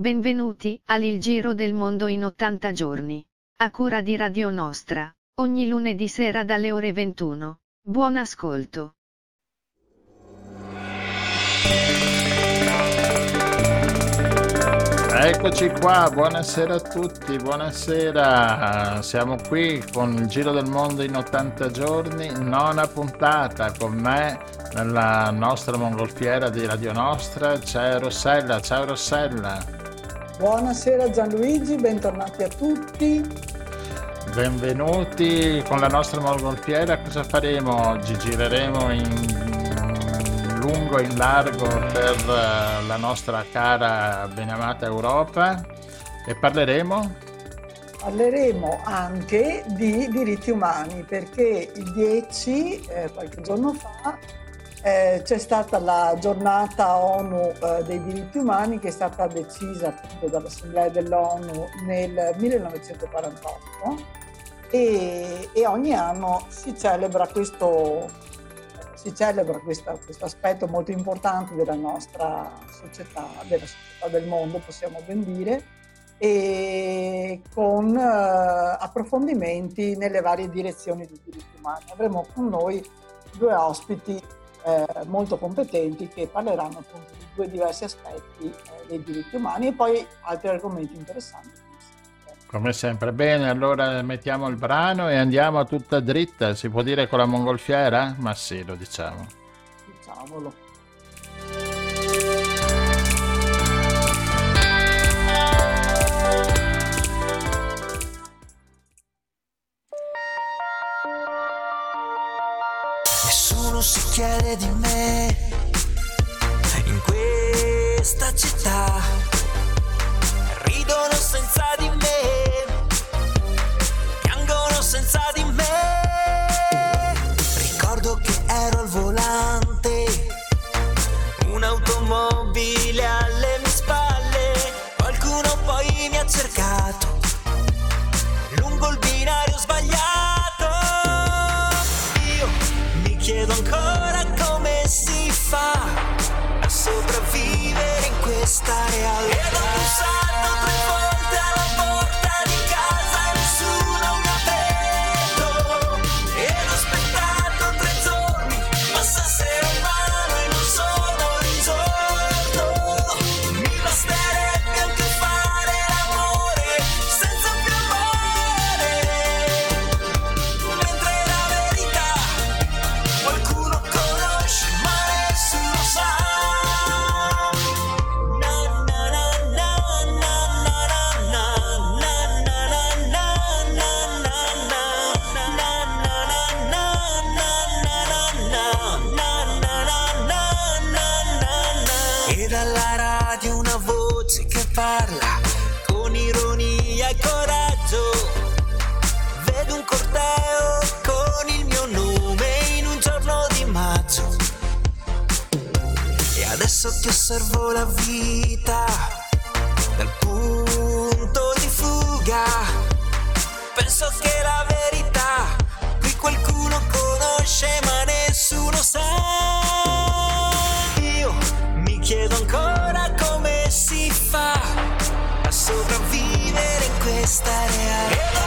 Benvenuti al Il Giro del Mondo in 80 giorni. A cura di Radio Nostra, ogni lunedì sera dalle ore 21. Buon ascolto. Eccoci qua, buonasera a tutti, buonasera. Siamo qui con il Giro del Mondo in 80 giorni, nona puntata con me nella nostra mongolfiera di Radio Nostra. C'è Rossella, ciao Rossella. Buonasera Gianluigi, bentornati a tutti. Benvenuti con la nostra mongolfiera. Cosa faremo oggi? Gireremo in lungo e in largo per eh, la nostra cara benamata Europa e parleremo Parleremo anche di diritti umani perché il 10, eh, qualche giorno fa, eh, c'è stata la giornata ONU eh, dei diritti umani che è stata decisa appunto dall'Assemblea dell'ONU nel 1948 e, e ogni anno si celebra questo, si celebra questa, questo aspetto molto importante della nostra società, della società del mondo, possiamo ben dire, e con eh, approfondimenti nelle varie direzioni dei diritti umani. Avremo con noi due ospiti eh, molto competenti che parleranno appunto di due diversi aspetti eh, dei diritti umani e poi altri argomenti interessanti. Come sempre, bene, allora mettiamo il brano e andiamo a tutta dritta, si può dire con la mongolfiera? Ma sì, lo diciamo. Diciamolo. Chiede di me in questa città. Ridono senza di me, estaré alerta. E coraggio. Vedo un corteo con il mio nome in un giorno di maggio. E adesso ti osservo la vita dal punto di fuga. Penso che la verità qui qualcuno conosce ma nessuno sa. Io mi chiedo ancora come si fa старе.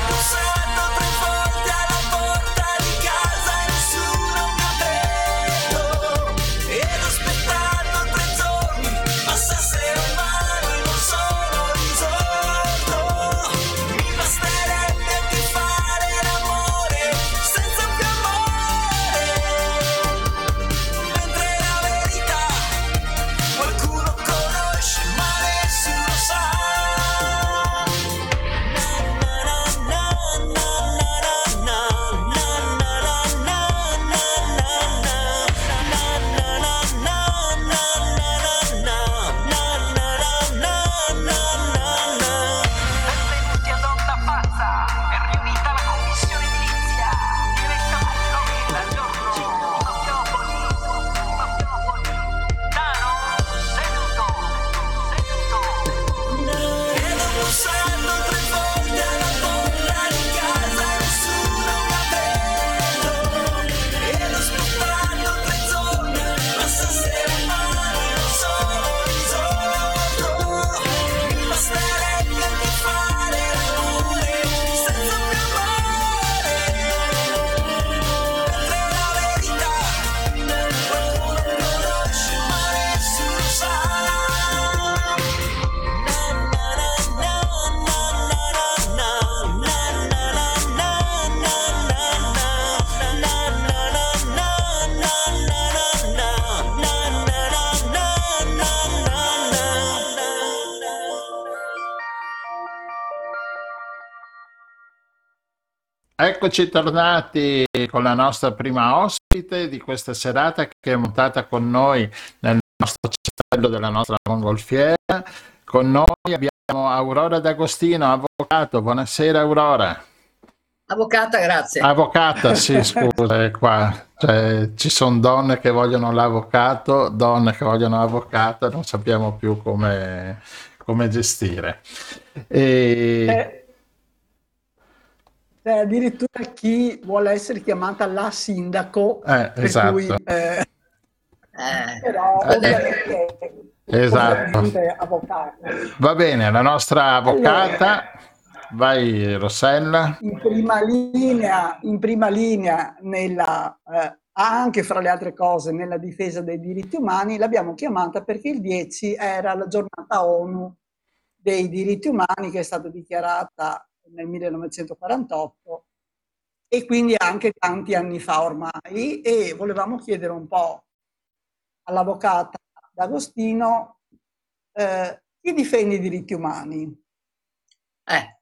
Eccoci tornati con la nostra prima ospite di questa serata che è montata con noi nel nostro cestello della nostra mongolfiera. Con noi abbiamo Aurora D'Agostino, avvocato. Buonasera Aurora. Avvocata, grazie. Avvocata, sì, scusa, è qua. Cioè, ci sono donne che vogliono l'avvocato, donne che vogliono l'avvocato, non sappiamo più come, come gestire. E... Eh c'è addirittura chi vuole essere chiamata la sindaco, eh, esatto. Cui, eh, eh, però ovviamente, esatto. ovviamente Va bene, la nostra avvocata, allora, vai Rossella. In prima linea, in prima linea nella, eh, anche fra le altre cose nella difesa dei diritti umani, l'abbiamo chiamata perché il 10 era la giornata ONU dei diritti umani che è stata dichiarata nel 1948 e quindi anche tanti anni fa ormai e volevamo chiedere un po' all'avvocata D'Agostino eh, chi difende i diritti umani? Eh,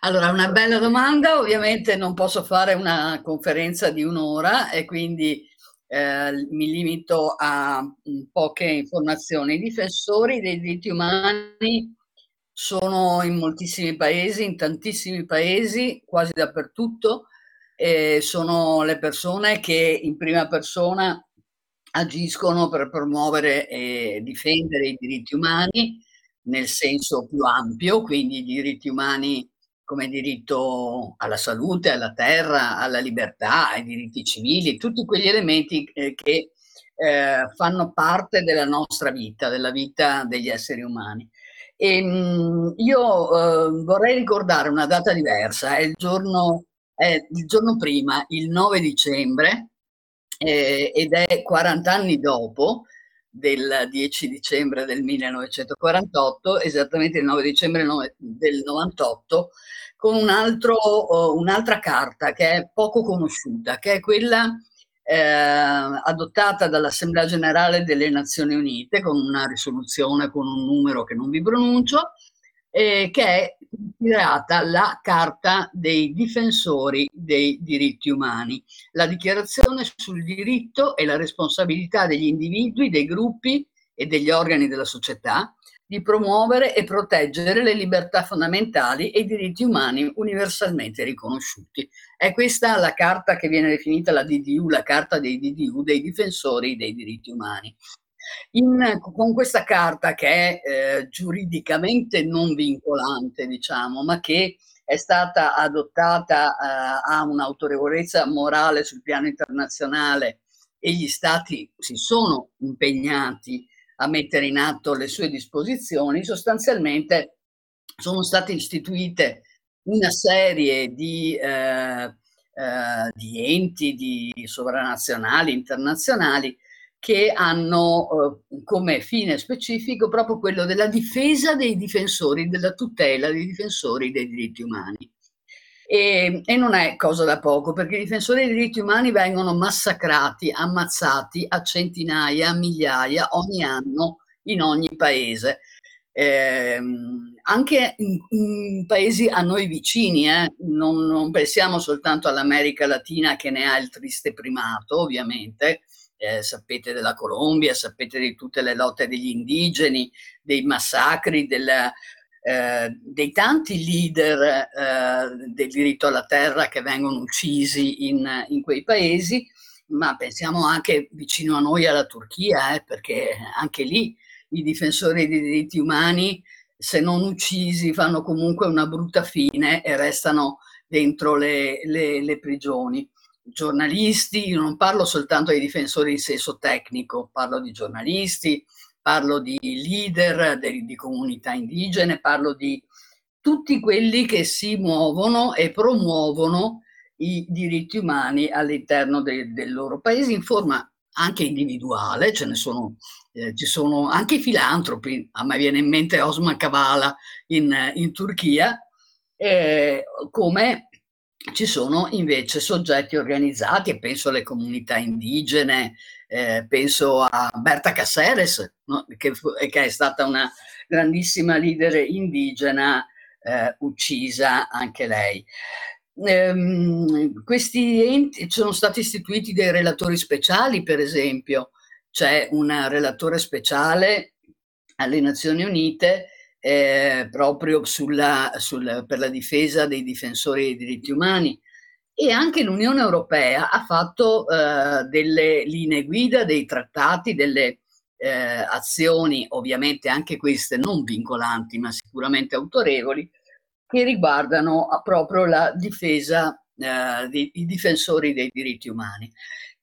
allora, una bella domanda, ovviamente non posso fare una conferenza di un'ora e quindi eh, mi limito a poche informazioni. I difensori dei diritti umani sono in moltissimi paesi, in tantissimi paesi, quasi dappertutto, e sono le persone che in prima persona agiscono per promuovere e difendere i diritti umani nel senso più ampio, quindi i diritti umani come diritto alla salute, alla terra, alla libertà, ai diritti civili, tutti quegli elementi eh, che eh, fanno parte della nostra vita, della vita degli esseri umani. E, ehm, io eh, vorrei ricordare una data diversa, è il giorno, è il giorno prima, il 9 dicembre, eh, ed è 40 anni dopo del 10 dicembre del 1948, esattamente il 9 dicembre del 98, con un altro, uh, un'altra carta che è poco conosciuta, che è quella eh, adottata dall'Assemblea Generale delle Nazioni Unite con una risoluzione con un numero che non vi pronuncio, eh, che è considerata la Carta dei difensori dei diritti umani, la dichiarazione sul diritto e la responsabilità degli individui, dei gruppi e degli organi della società di promuovere e proteggere le libertà fondamentali e i diritti umani universalmente riconosciuti. È questa la carta che viene definita la DDU, la carta dei DDU, dei difensori dei diritti umani. In, con questa carta che è eh, giuridicamente non vincolante, diciamo, ma che è stata adottata, eh, ha un'autorevolezza morale sul piano internazionale e gli stati si sono impegnati a mettere in atto le sue disposizioni, sostanzialmente sono state istituite una serie di, eh, eh, di enti di sovranazionali, internazionali, che hanno eh, come fine specifico proprio quello della difesa dei difensori, della tutela dei difensori dei diritti umani. E, e, non è cosa da poco, perché i difensori dei diritti umani vengono massacrati, ammazzati a centinaia, a migliaia ogni anno in ogni paese. Eh, anche in, in, paesi a noi vicini, eh? non, non, pensiamo soltanto all'America Latina che ne ha il triste primato, ovviamente. Eh, sapete della Colombia, sapete di tutte le lotte degli indigeni, dei massacri, della, eh, dei tanti leader eh, del diritto alla terra che vengono uccisi in, in, quei paesi, ma pensiamo anche vicino a noi alla Turchia, eh, perché anche lì i difensori dei diritti umani, se non uccisi, fanno comunque una brutta fine e restano dentro le, le, le prigioni. Giornalisti, io non parlo soltanto dei difensori di senso tecnico, parlo di giornalisti, parlo di leader di, di comunità indigene, parlo di tutti quelli che si muovono e promuovono i diritti umani all'interno de, del loro paese in forma anche individuale, ce ne sono, eh, ci sono anche i filantropi, a me viene in mente Osman Kavala in, in Turchia, eh, come ci sono invece soggetti organizzati, penso alle comunità indigene, eh, penso a Berta Caceres, no? che, che, è stata una grandissima leader indigena, eh, uccisa anche lei. ehm, questi enti sono stati istituiti dei relatori speciali, per esempio, c'è un relatore speciale alle Nazioni Unite eh, proprio sulla, sulla, per la difesa dei difensori dei diritti umani e anche l'Unione Europea ha fatto eh, delle linee guida, dei trattati, delle eh, azioni, ovviamente anche queste non vincolanti ma sicuramente autorevoli, che riguardano proprio la difesa eh, dei difensori dei diritti umani.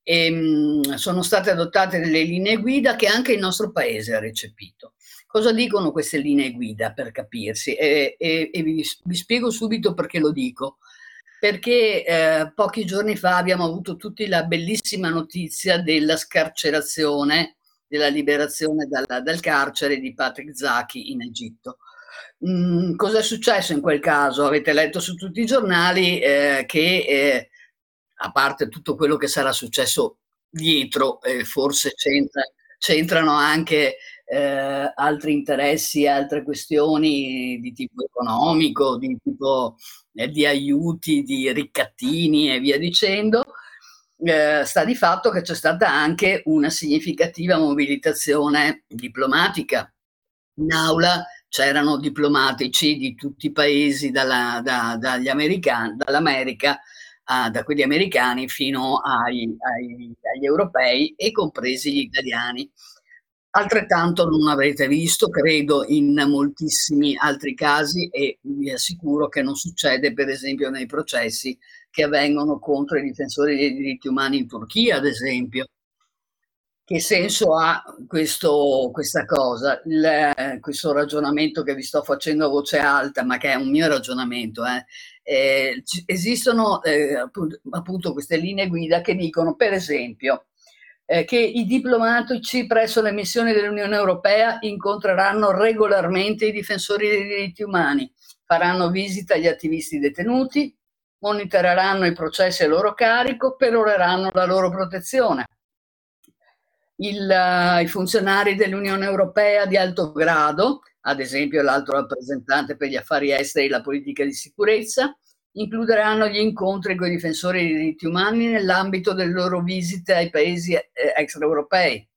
E, mh, sono state adottate delle linee guida che anche il nostro paese ha recepito. Cosa dicono queste linee guida per capirsi? E, e, e vi, vi, spiego subito perché lo dico. Perché eh, pochi giorni fa abbiamo avuto tutti la bellissima notizia della scarcerazione, della liberazione dal, dal carcere di Patrick Zaki in Egitto. Mm, cosa è successo in quel caso? Avete letto su tutti i giornali eh, che, eh, a parte tutto quello che sarà successo dietro, eh, forse c'entra, c'entrano anche eh, altri interessi, altre questioni di tipo economico, di tipo eh, di aiuti, di ricattini e via dicendo. Eh, sta di fatto che c'è stata anche una significativa mobilitazione diplomatica in aula c'erano diplomatici di tutti i paesi, dalla, da, dagli americani, dall'America, uh, da quelli americani fino ai, ai, agli europei e compresi gli italiani. Altrettanto non avrete visto, credo, in moltissimi altri casi e vi assicuro che non succede, per esempio, nei processi che avvengono contro i difensori dei diritti umani in Turchia, ad esempio, che senso ha questo, questa cosa, Il, questo ragionamento che vi sto facendo a voce alta, ma che è un mio ragionamento? Eh? Eh, esistono eh, appunto queste linee guida che dicono, per esempio, eh, che i diplomatici presso le missioni dell'Unione Europea incontreranno regolarmente i difensori dei diritti umani, faranno visita agli attivisti detenuti, monitoreranno i processi a loro carico, peroreranno la loro protezione. Il, uh, i funzionari dell'Unione Europea di alto grado, ad esempio l'alto rappresentante per gli affari esteri e la politica di sicurezza, includeranno gli incontri con i difensori dei diritti umani nell'ambito delle loro visite ai paesi eh, extraeuropei.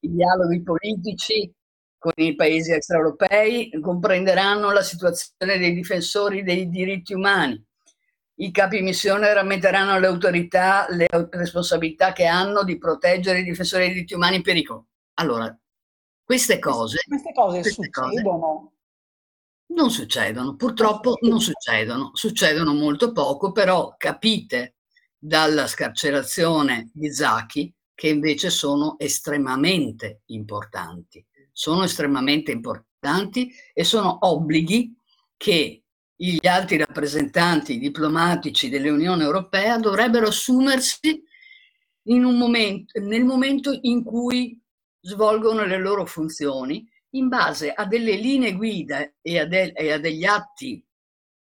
I dialoghi politici con i paesi extraeuropei comprenderanno la situazione dei difensori dei diritti umani, i capi missione rammenteranno alle autorità le responsabilità che hanno di proteggere i difensori dei diritti umani in pericolo. Allora, queste cose... Queste cose queste succedono? Cose non succedono, purtroppo non succedono, succedono molto poco, però capite dalla scarcerazione di Zaki che invece sono estremamente importanti. Sono estremamente importanti e sono obblighi che gli altri rappresentanti diplomatici dell'Unione Europea dovrebbero assumersi momento, nel momento in cui svolgono le loro funzioni in base a delle linee guida e a, de, e a degli atti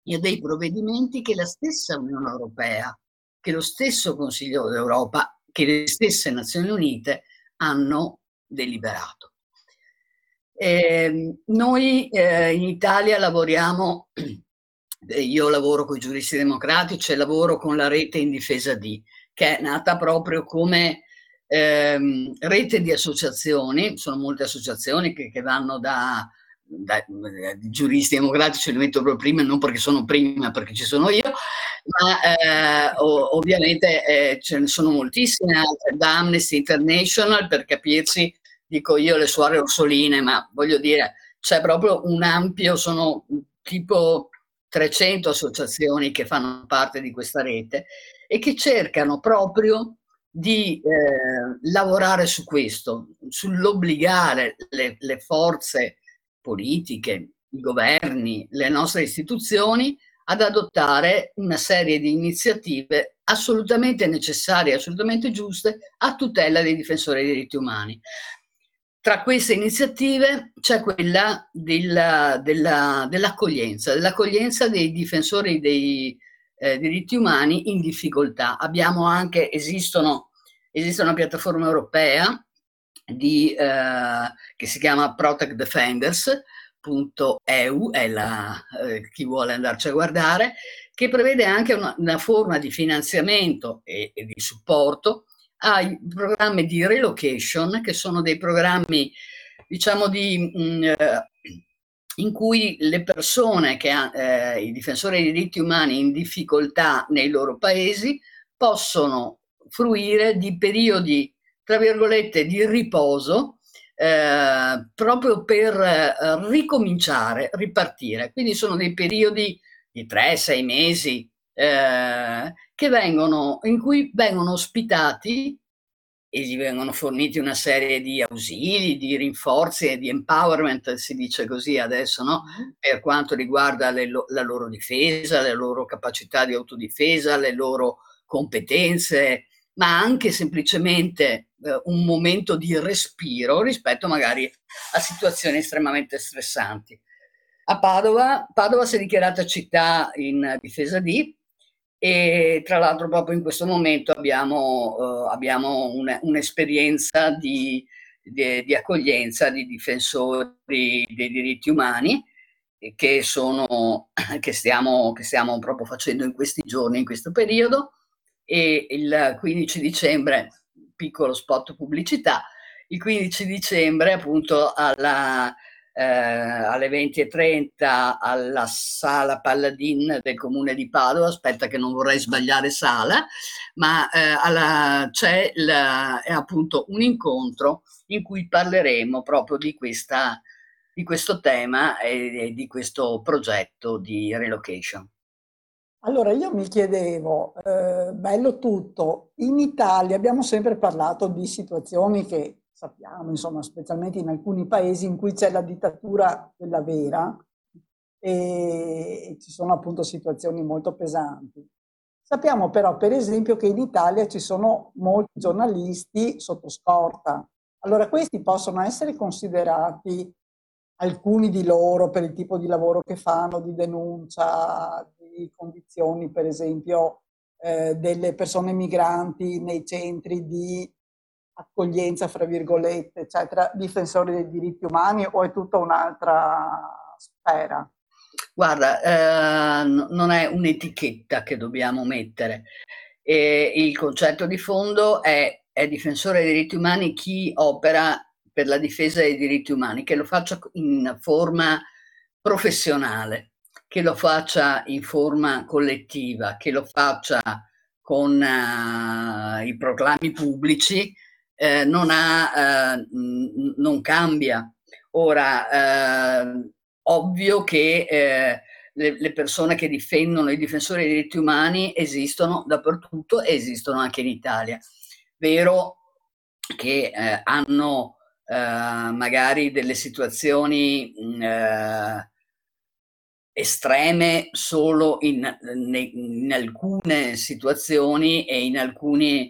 e a dei provvedimenti che la stessa Unione Europea, che lo stesso Consiglio d'Europa, che le stesse Nazioni Unite hanno deliberato. Eh, noi eh, in Italia lavoriamo io lavoro con i giuristi democratici e lavoro con la rete in difesa di, che è nata proprio come ehm, rete di associazioni, sono molte associazioni che, che vanno da, da, da, giuristi democratici, li metto proprio prima, non perché sono prima, perché ci sono io, ma eh, ovviamente eh, ce ne sono moltissime da Amnesty International, per capirsi, dico io le suore orsoline, ma voglio dire, c'è proprio un ampio, sono tipo 300 associazioni che fanno parte di questa rete e che cercano proprio di eh, lavorare su questo, sull'obbligare le, le forze politiche, i governi, le nostre istituzioni ad adottare una serie di iniziative assolutamente necessarie, assolutamente giuste a tutela dei difensori dei diritti umani. Tra queste iniziative c'è quella della, della, dell'accoglienza, dell'accoglienza dei difensori dei eh, diritti umani in difficoltà. Abbiamo anche, esistono, esiste una piattaforma europea di, eh, che si chiama Protect Defenders, .eu è la, eh, chi vuole andarci a guardare, che prevede anche una, una forma di finanziamento e, e, di supporto ai programmi di relocation, che sono dei programmi, diciamo, di, mh, mm, eh, in cui le persone, che, eh, i difensori dei diritti umani in difficoltà nei loro paesi, possono fruire di periodi, tra virgolette, di riposo, eh, proprio per eh, ricominciare, ripartire. Quindi sono dei periodi di tre, sei mesi eh, vengono, in cui vengono ospitati e gli vengono forniti una serie di ausili, di rinforzi e di empowerment, si dice così adesso, no? Mm-hmm. per quanto riguarda le, la loro difesa, le loro capacità di autodifesa, le loro competenze, ma anche semplicemente eh, un momento di respiro rispetto magari a situazioni estremamente stressanti. A Padova, Padova si è dichiarata città in difesa di, e tra l'altro proprio in questo momento abbiamo, uh, abbiamo un, un'esperienza di, di, di, accoglienza di difensori dei diritti umani che, sono, che, stiamo, che stiamo proprio facendo in questi giorni, in questo periodo. E il 15 dicembre, piccolo spot pubblicità, il 15 dicembre appunto alla, eh, alle 20.30 alla sala Palladin del comune di Padova, aspetta che non vorrei sbagliare sala, ma eh, alla, c'è la, appunto un incontro in cui parleremo proprio di, questa, di questo tema e, e di questo progetto di relocation. Allora io mi chiedevo, eh, bello tutto, in Italia abbiamo sempre parlato di situazioni che sappiamo, insomma, specialmente in alcuni paesi in cui c'è la dittatura quella vera e ci sono appunto situazioni molto pesanti. Sappiamo però per esempio che in Italia ci sono molti giornalisti sotto scorta. Allora questi possono essere considerati alcuni di loro per il tipo di lavoro che fanno, di denuncia, di condizioni, per esempio, eh, delle persone migranti nei centri di accoglienza, fra virgolette, eccetera, difensori dei diritti umani o è tutta un'altra sfera? Guarda, eh, non è un'etichetta che dobbiamo mettere. E il concetto di fondo è, è difensore dei diritti umani chi opera per la difesa dei diritti umani, che lo faccia in forma professionale, che lo faccia in forma collettiva, che lo faccia con uh, i proclami pubblici, eh, non, ha, eh, non cambia. Ora, eh, ovvio che eh, le, le, persone che difendono i difensori dei diritti umani esistono dappertutto e esistono anche in Italia. Vero che eh, hanno eh, magari delle situazioni mm, estreme solo in, in, alcune situazioni e in alcuni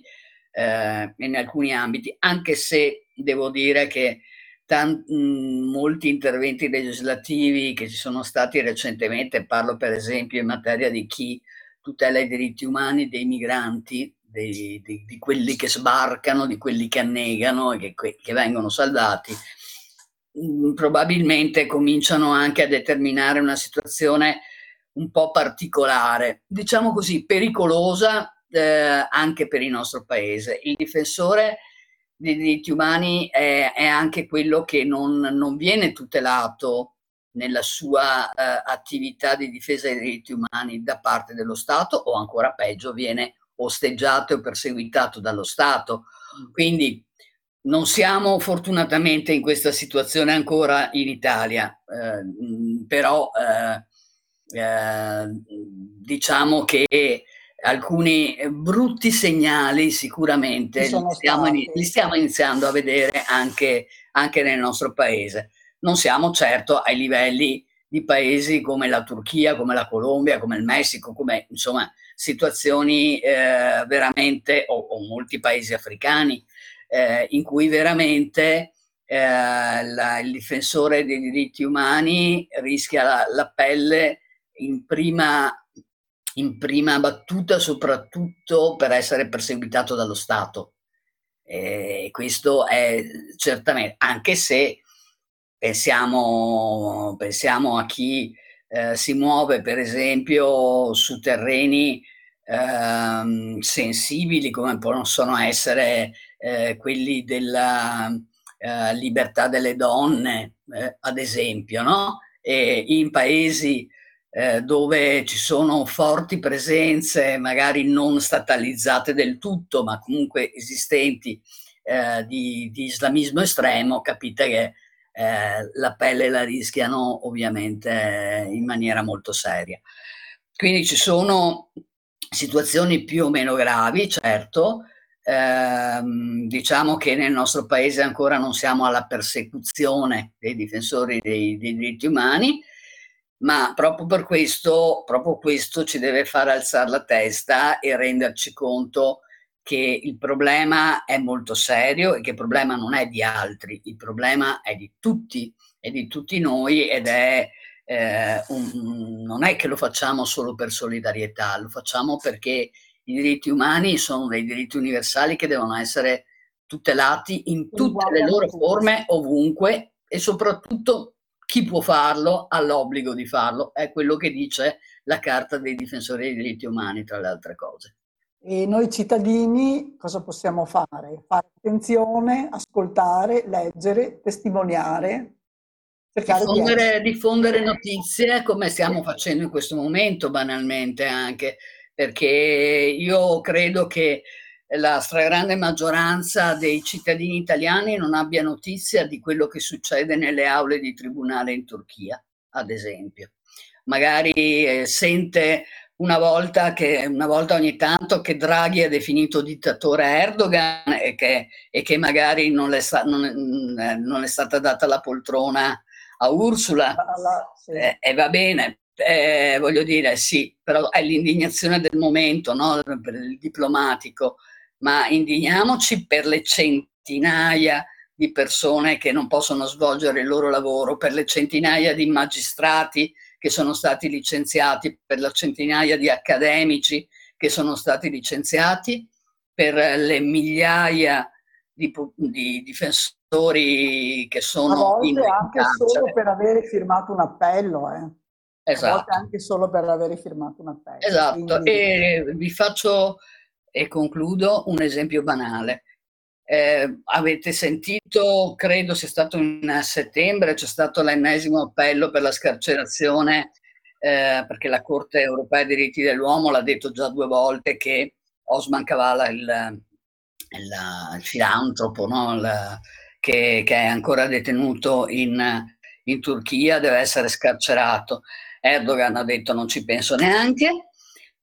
eh, in alcuni ambiti, anche se devo dire che tant- molti interventi legislativi che ci sono stati recentemente, parlo per esempio in materia di chi tutela i diritti umani dei migranti, dei, di, di, quelli che sbarcano, di quelli che annegano e che, che vengono salvati, probabilmente cominciano anche a determinare una situazione un po' particolare, diciamo così, pericolosa eh, anche per il nostro paese. Il difensore dei diritti umani è, è anche quello che non, non, viene tutelato nella sua eh, attività di difesa dei diritti umani da parte dello Stato o ancora peggio viene osteggiato e perseguitato dallo Stato. Mm. Quindi non siamo fortunatamente in questa situazione ancora in Itialia, eh, però eh, eh, diciamo che alcuni eh, brutti segnali sicuramente li stiamo, li stiamo, iniziando a vedere anche, anche, nel nostro paese. Non siamo certo ai livelli di paesi come la Turchia, come la Colombia, come il Messico, come insomma situazioni eh, veramente, o, o, molti paesi africani, eh, in cui veramente eh, la, il difensore dei diritti umani rischia la, la pelle in prima in prima battuta soprattutto per essere perseguitato dallo Stato. E questo è certamente, anche se pensiamo, pensiamo a chi eh, si muove per esempio su terreni ehm, sensibili come possono essere eh, quelli della eh, libertà delle donne, eh, ad esempio, no? E in paesi eh, dove ci sono forti presenze, magari non statalizzate del tutto, ma comunque esistenti, eh, di, di, islamismo estremo, capite che eh, la pelle la rischiano ovviamente in maniera molto seria. Quindi ci sono situazioni più o meno gravi, certo. Eh, diciamo che nel nostro paese ancora non siamo alla persecuzione dei difensori dei, dei diritti umani, ma proprio per questo, proprio questo ci deve far alzare la testa e renderci conto che il problema è molto serio e che il problema non è di altri, il problema è di tutti, è di tutti noi ed è eh, un, non è che lo facciamo solo per solidarietà, lo facciamo perché i diritti umani sono dei diritti universali che devono essere tutelati in tutte le loro forme, ovunque e soprattutto chi può farlo ha l'obbligo di farlo, è quello che dice la Carta dei difensori dei diritti umani, tra le altre cose. E noi cittadini cosa possiamo fare? Fare attenzione, ascoltare, leggere, testimoniare, diffondere, di diffondere notizie come stiamo facendo in questo momento, banalmente anche, perché io credo che la stragrande maggioranza dei cittadini italiani non abbia notizia di quello che succede nelle aule di tribunale in Turchia, ad esempio. Magari eh, sente una volta, che, una volta ogni tanto che Draghi ha definito dittatore Erdogan e che, e che magari non, è sta, non, non, è stata data la poltrona a Ursula sì. eh, e va bene, eh, voglio dire sì, però è l'indignazione del momento, no? per il diplomatico, ma indigniamoci per le centinaia di persone che non possono svolgere il loro lavoro, per le centinaia di magistrati che sono stati licenziati, per la centinaia di accademici che sono stati licenziati, per le migliaia di, di difensori che sono... A volte anche solo per avere firmato un appello, eh. Esatto. A volte esatto. anche solo per avere firmato un appello. Esatto, Quindi... e vi faccio e concludo un esempio banale. Eh, avete sentito, credo sia stato in settembre, c'è stato l'ennesimo appello per la scarcerazione, eh, perché la Corte europea dei diritti dell'uomo l'ha detto già due volte che Osman Kavala, il, il, il filantropo, no? il, che, che, è ancora detenuto in, in Turchia, deve essere scarcerato. Erdogan ha detto non ci penso neanche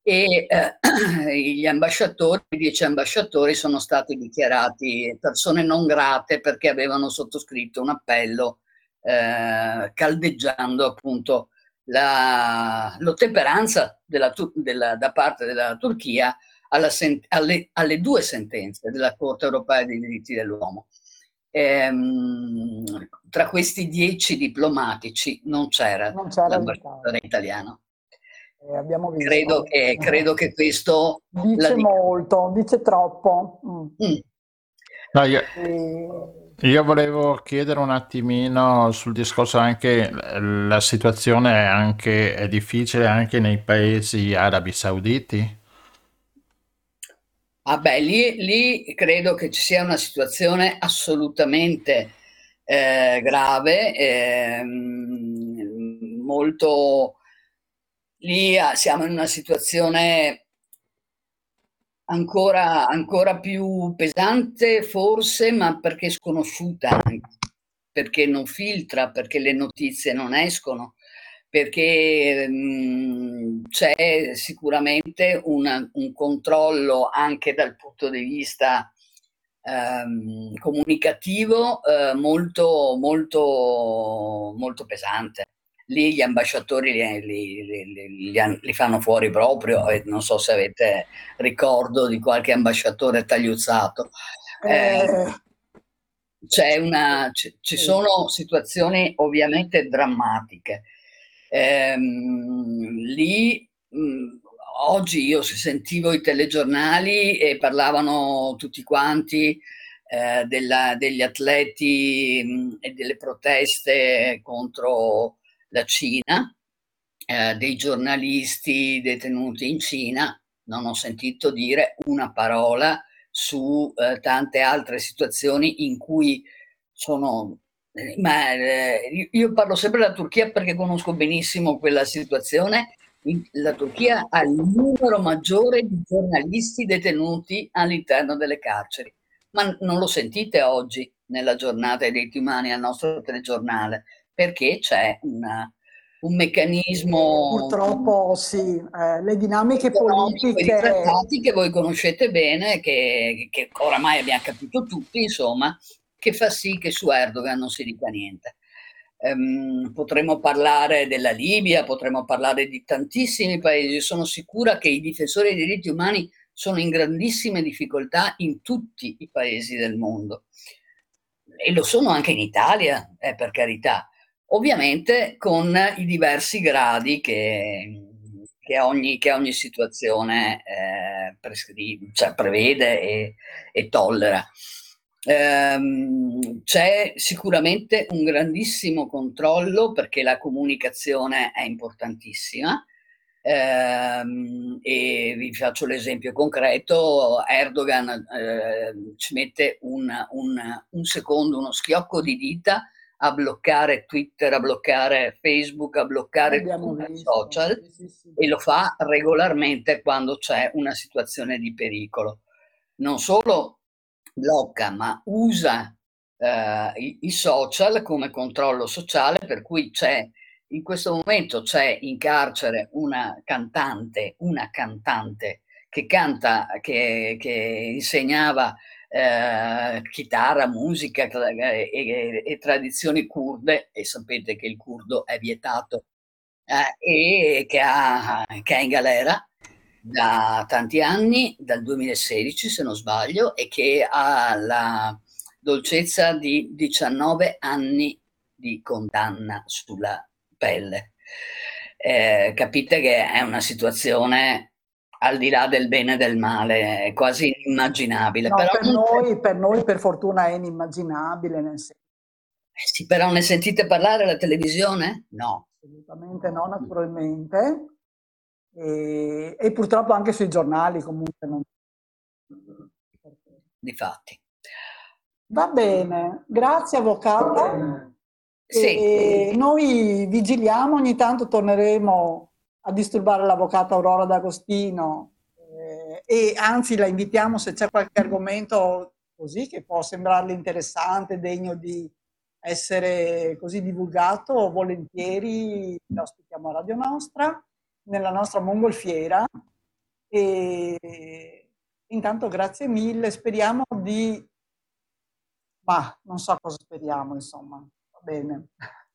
e eh, gli ambasciatori, i dieci ambasciatori sono stati dichiarati persone non grate perché avevano sottoscritto un appello eh, caldeggiando appunto la, l'ottemperanza della, della, da parte della Turchia sen- alle, alle, due sentenze della Corte europea dei diritti dell'uomo. Ehm, tra questi dieci diplomatici non c'era, non c'era l'ambasciatore italiano. Eh, abbiamo visto. Credo che, credo che questo... Dice molto, dice troppo. Mm. Mm. No, io, io, volevo chiedere un attimino sul discorso anche, la situazione è, anche, è difficile anche nei paesi arabi sauditi? Ah beh, lì, lì credo che ci sia una situazione assolutamente eh, grave, eh, molto lì ah, siamo in una situazione ancora, ancora più pesante forse, ma perché sconosciuta perché non filtra, perché le notizie non escono, perché mh, mhmm, c'è sicuramente una, un controllo anche dal punto di vista ehm, comunicativo eh, molto, molto, molto pesante lì gli ambasciatori li, li, li, li, fanno fuori proprio e non so se avete ricordo di qualche ambasciatore tagliuzzato. Eh, c'è una, c- ci sono situazioni ovviamente drammatiche. Eh, lì mh, oggi io sentivo i telegiornali e parlavano tutti quanti eh, della, degli atleti mh, e delle proteste contro la Cina eh, dei giornalisti detenuti in Cina, non ho sentito dire una parola su eh, tante altre situazioni in cui sono eh, ma eh, io parlo sempre della Turchia perché conosco benissimo quella situazione. La Turchia ha il numero maggiore di giornalisti detenuti all'interno delle carceri, ma non lo sentite oggi nella giornata dei diritti umani al nostro telegiornale, perché c'è una, un meccanismo... Purtroppo sì, eh, le dinamiche politiche... che voi conoscete bene, che, che oramai abbiamo capito tutti, insomma, che fa sì che su Erdogan non si dica niente. Um, potremmo parlare della Libia, potremmo parlare di tantissimi paesi. Sono sicura che i difensori dei diritti umani sono in grandissime difficoltà in tutti i paesi del mondo e lo sono anche in Italia, eh, per carità, ovviamente con i diversi gradi che, che, ogni, che ogni, situazione eh, prescri- cioè prevede e, e tollera. Ehm, c'è sicuramente un grandissimo controllo perché la comunicazione è importantissima. Ehm, e vi faccio l'esempio concreto, Erdogan eh, ci mette un, un, un, secondo, uno schiocco di dita a bloccare Twitter, a bloccare Facebook, a bloccare i social sì, sì, sì. e lo fa regolarmente quando c'è una situazione di pericolo. Non solo blocca, ma usa eh, i, i, social come controllo sociale, per cui c'è in questo momento c'è in carcere una cantante, una cantante che canta, che, che insegnava eh, chitarra, musica e, e, e, tradizioni kurde, e sapete che il kurdo è vietato, eh, e che, ha, che è in galera da tanti anni, dal 2016 se non sbaglio, e che ha la dolcezza di 19 anni di condanna sulla pelle. Eh, capite che è una situazione al di là del bene e del male, è quasi inimmaginabile. No, per, noi, per, noi, per fortuna, è inimmaginabile. Nel senso. Eh sì, però ne sentite parlare alla televisione? No. Assolutamente no, naturalmente e, e purtroppo anche sui giornali comunque non... Difatti. Va bene, grazie avvocato. Sì. noi vigiliamo, ogni tanto torneremo a disturbare l'avvocato Aurora D'Agostino eh, e anzi la invitiamo se c'è qualche argomento così che può sembrarle interessante, degno di essere così divulgato, volentieri lo ospitiamo a Radio Nostra nella nostra mongolfiera e intanto grazie mille, speriamo di... ma non so cosa speriamo, insomma, va bene.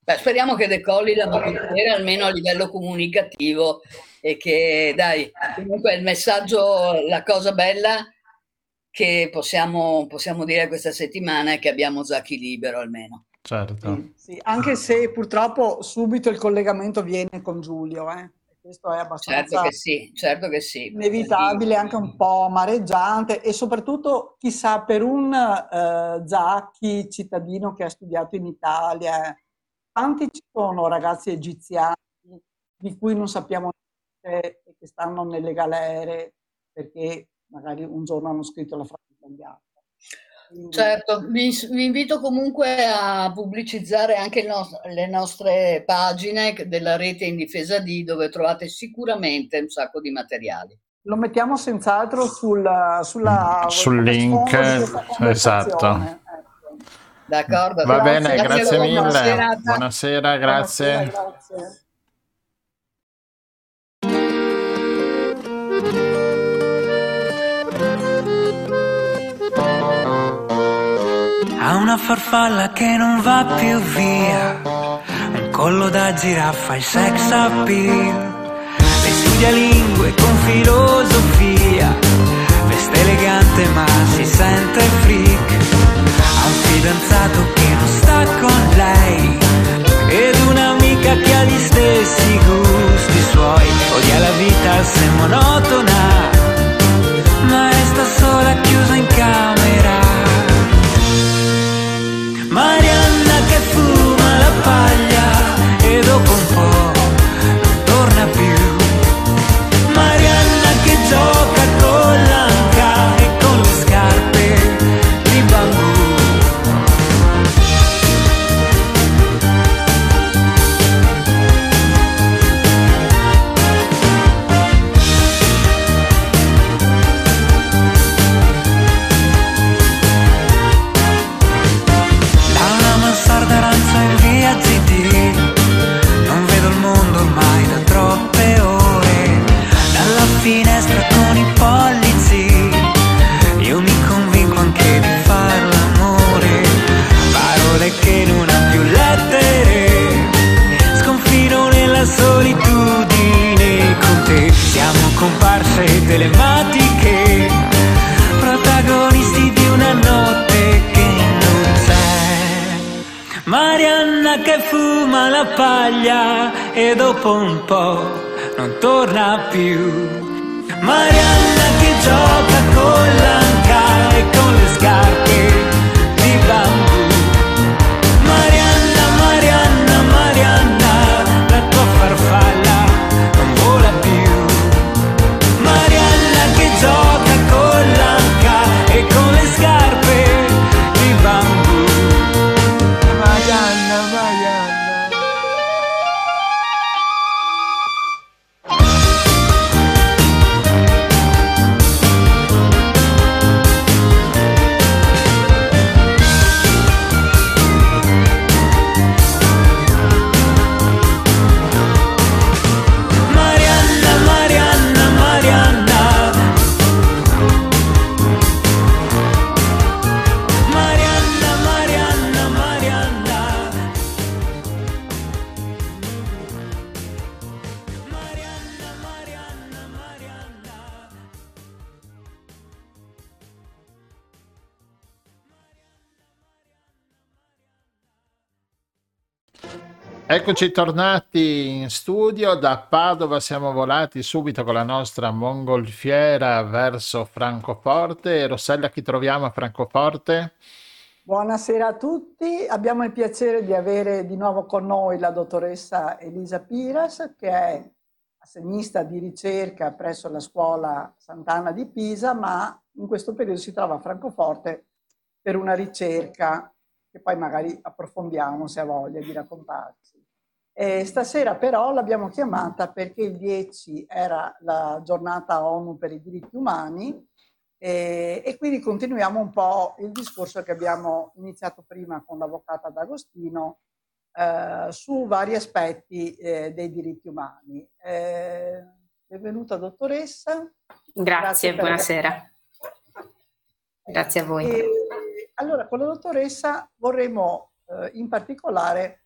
Beh, speriamo che decolli la mongolfiera almeno a livello comunicativo e che, dai, comunque il messaggio, la cosa bella che possiamo, possiamo dire questa settimana è che abbiamo Zacchi libero almeno. Certo. Sì, sì, anche se purtroppo subito il collegamento viene con Giulio. Eh questo è abbastanza certo che sì, certo che sì. inevitabile, anche un po' amareggiante e soprattutto chissà per un eh, Zacchi cittadino che ha studiato in Italia, quanti ci sono ragazzi egiziani di cui non sappiamo niente e che stanno nelle galere perché magari un giorno hanno scritto la frase italiana. Certo, vi, vi, invito comunque a pubblicizzare anche no, le nostre pagine della rete in difesa di dove trovate sicuramente un sacco di materiali. Lo mettiamo senz'altro sul, sulla, sul link, esatto. D'accordo. Va grazie, bene, grazie, grazie mille. Buonasera, Buonasera grazie. Buonasera, grazie. Ha una farfalla che non va più via, un collo da giraffa e sex appeal. Lei studia lingue con filosofia, veste elegante ma si sente freak. Un fidanzato che non sta con lei, ed un'amica che ha gli stessi gusti suoi. Odia la vita se monotona, ma resta sola chiusa in camera. Marianna che fuma la paglia e dopo un telematiche, protagonisti di una notte che non c'è. Marianna che fuma la paglia e dopo un po' non torna più. Marianna che gioca con l'anca e con le scarpe di bambù. Eccoci tornati in studio, da Padova siamo volati subito con la nostra mongolfiera verso Francoforte. Rossella, chi troviamo a Francoforte? Buonasera a tutti, abbiamo il piacere di avere di nuovo con noi la dottoressa Elisa Piras, che è assegnista di ricerca presso la scuola Sant'Anna di Pisa, ma in questo periodo si trova a Francoforte per una ricerca che poi magari approfondiamo se ha voglia di raccontarci. E stasera però l'abbiamo chiamata perché il 10 era la giornata ONU per i diritti umani e, e quindi continuiamo un po' il discorso che abbiamo iniziato prima con l'avvocata D'Agostino eh, su vari aspetti eh, dei diritti umani. Eh, benvenuta dottoressa. Grazie, per- buonasera. Grazie a voi. E, allora, con la dottoressa vorremmo eh, in particolare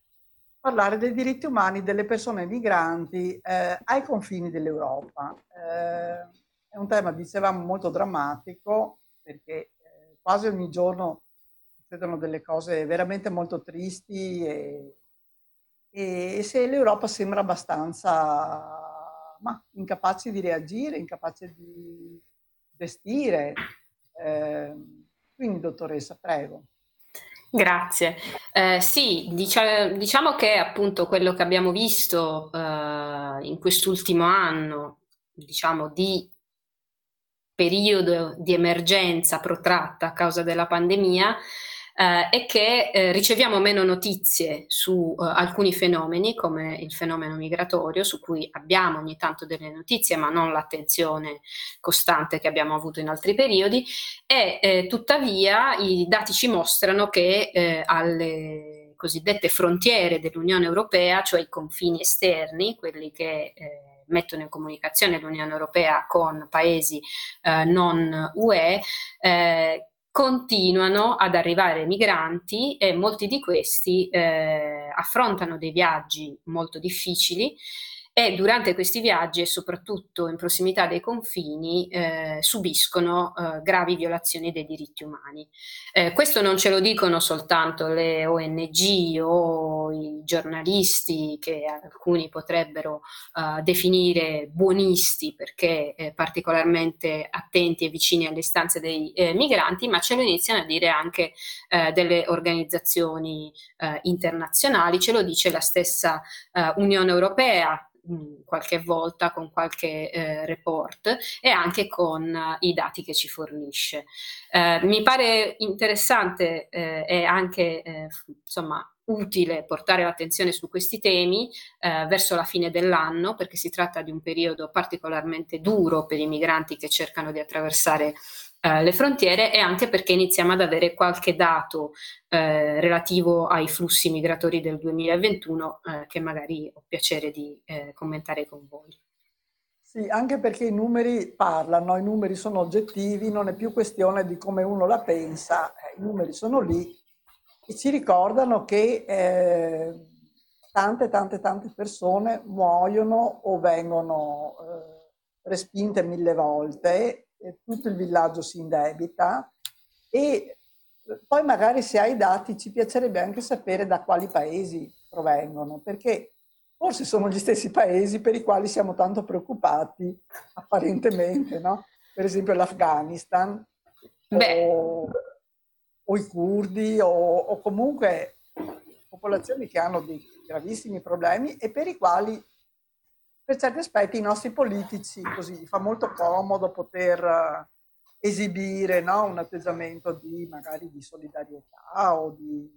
parlare dei diritti umani delle persone migranti eh, ai confini dell'Europa. Eh, è un tema, dicevamo, molto drammatico perché eh, quasi ogni giorno succedono delle cose veramente molto tristi e, e se l'Europa sembra abbastanza ma, incapace di reagire, incapace di gestire. Eh, quindi, dottoressa, prego. Grazie. Eh, sì, dicia- diciamo che appunto quello che abbiamo visto eh, in quest'ultimo anno, diciamo di periodo di emergenza protratta a causa della pandemia, eh, è che eh, riceviamo meno notizie su eh, alcuni fenomeni, come il fenomeno migratorio, su cui abbiamo ogni tanto delle notizie, ma non l'attenzione costante che abbiamo avuto in altri periodi, e eh, tuttavia i dati ci mostrano che eh, alle cosiddette frontiere dell'Unione Europea, cioè i confini esterni, quelli che eh, mettono in comunicazione l'Unione Europea con paesi eh, non UE, eh, continuano ad arrivare migranti e molti di questi eh, affrontano dei viaggi molto difficili e durante questi viaggi e soprattutto in prossimità dei confini eh, subiscono eh, gravi violazioni dei diritti umani. Eh, questo non ce lo dicono soltanto le ONG o i giornalisti che alcuni potrebbero eh, definire buonisti perché eh, particolarmente attenti e vicini alle istanze dei eh, migranti, ma ce lo iniziano a dire anche delle organizzazioni internazionali, ce lo dice la stessa Unione Europea qualche volta con qualche eh, report e anche con uh, i dati che ci fornisce. Eh, mi pare interessante eh, e anche insomma utile portare l'attenzione su questi temi eh, verso la fine dell'anno perché si tratta di un periodo particolarmente duro per i migranti che cercano di attraversare eh, le frontiere e anche perché iniziamo ad avere qualche dato eh, relativo ai flussi migratori del 2021 eh, che magari ho piacere di eh, commentare con voi. Sì, anche perché i numeri parlano, i numeri sono oggettivi, non è più questione di come uno la pensa, eh, i numeri sono lì e ci ricordano che eh, tante, tante, tante persone muoiono o vengono eh, respinte mille volte, tutto il villaggio si indebita e poi magari se hai dati ci piacerebbe anche sapere da quali paesi provengono, perché forse sono gli stessi paesi per i quali siamo tanto preoccupati, apparentemente, no? Per esempio l'Afghanistan o, o, i curdi o, o comunque popolazioni che hanno dei gravissimi problemi e per i quali per certi aspetti i nostri politici così fa molto comodo poter esibire no? un atteggiamento di magari di solidarietà o di,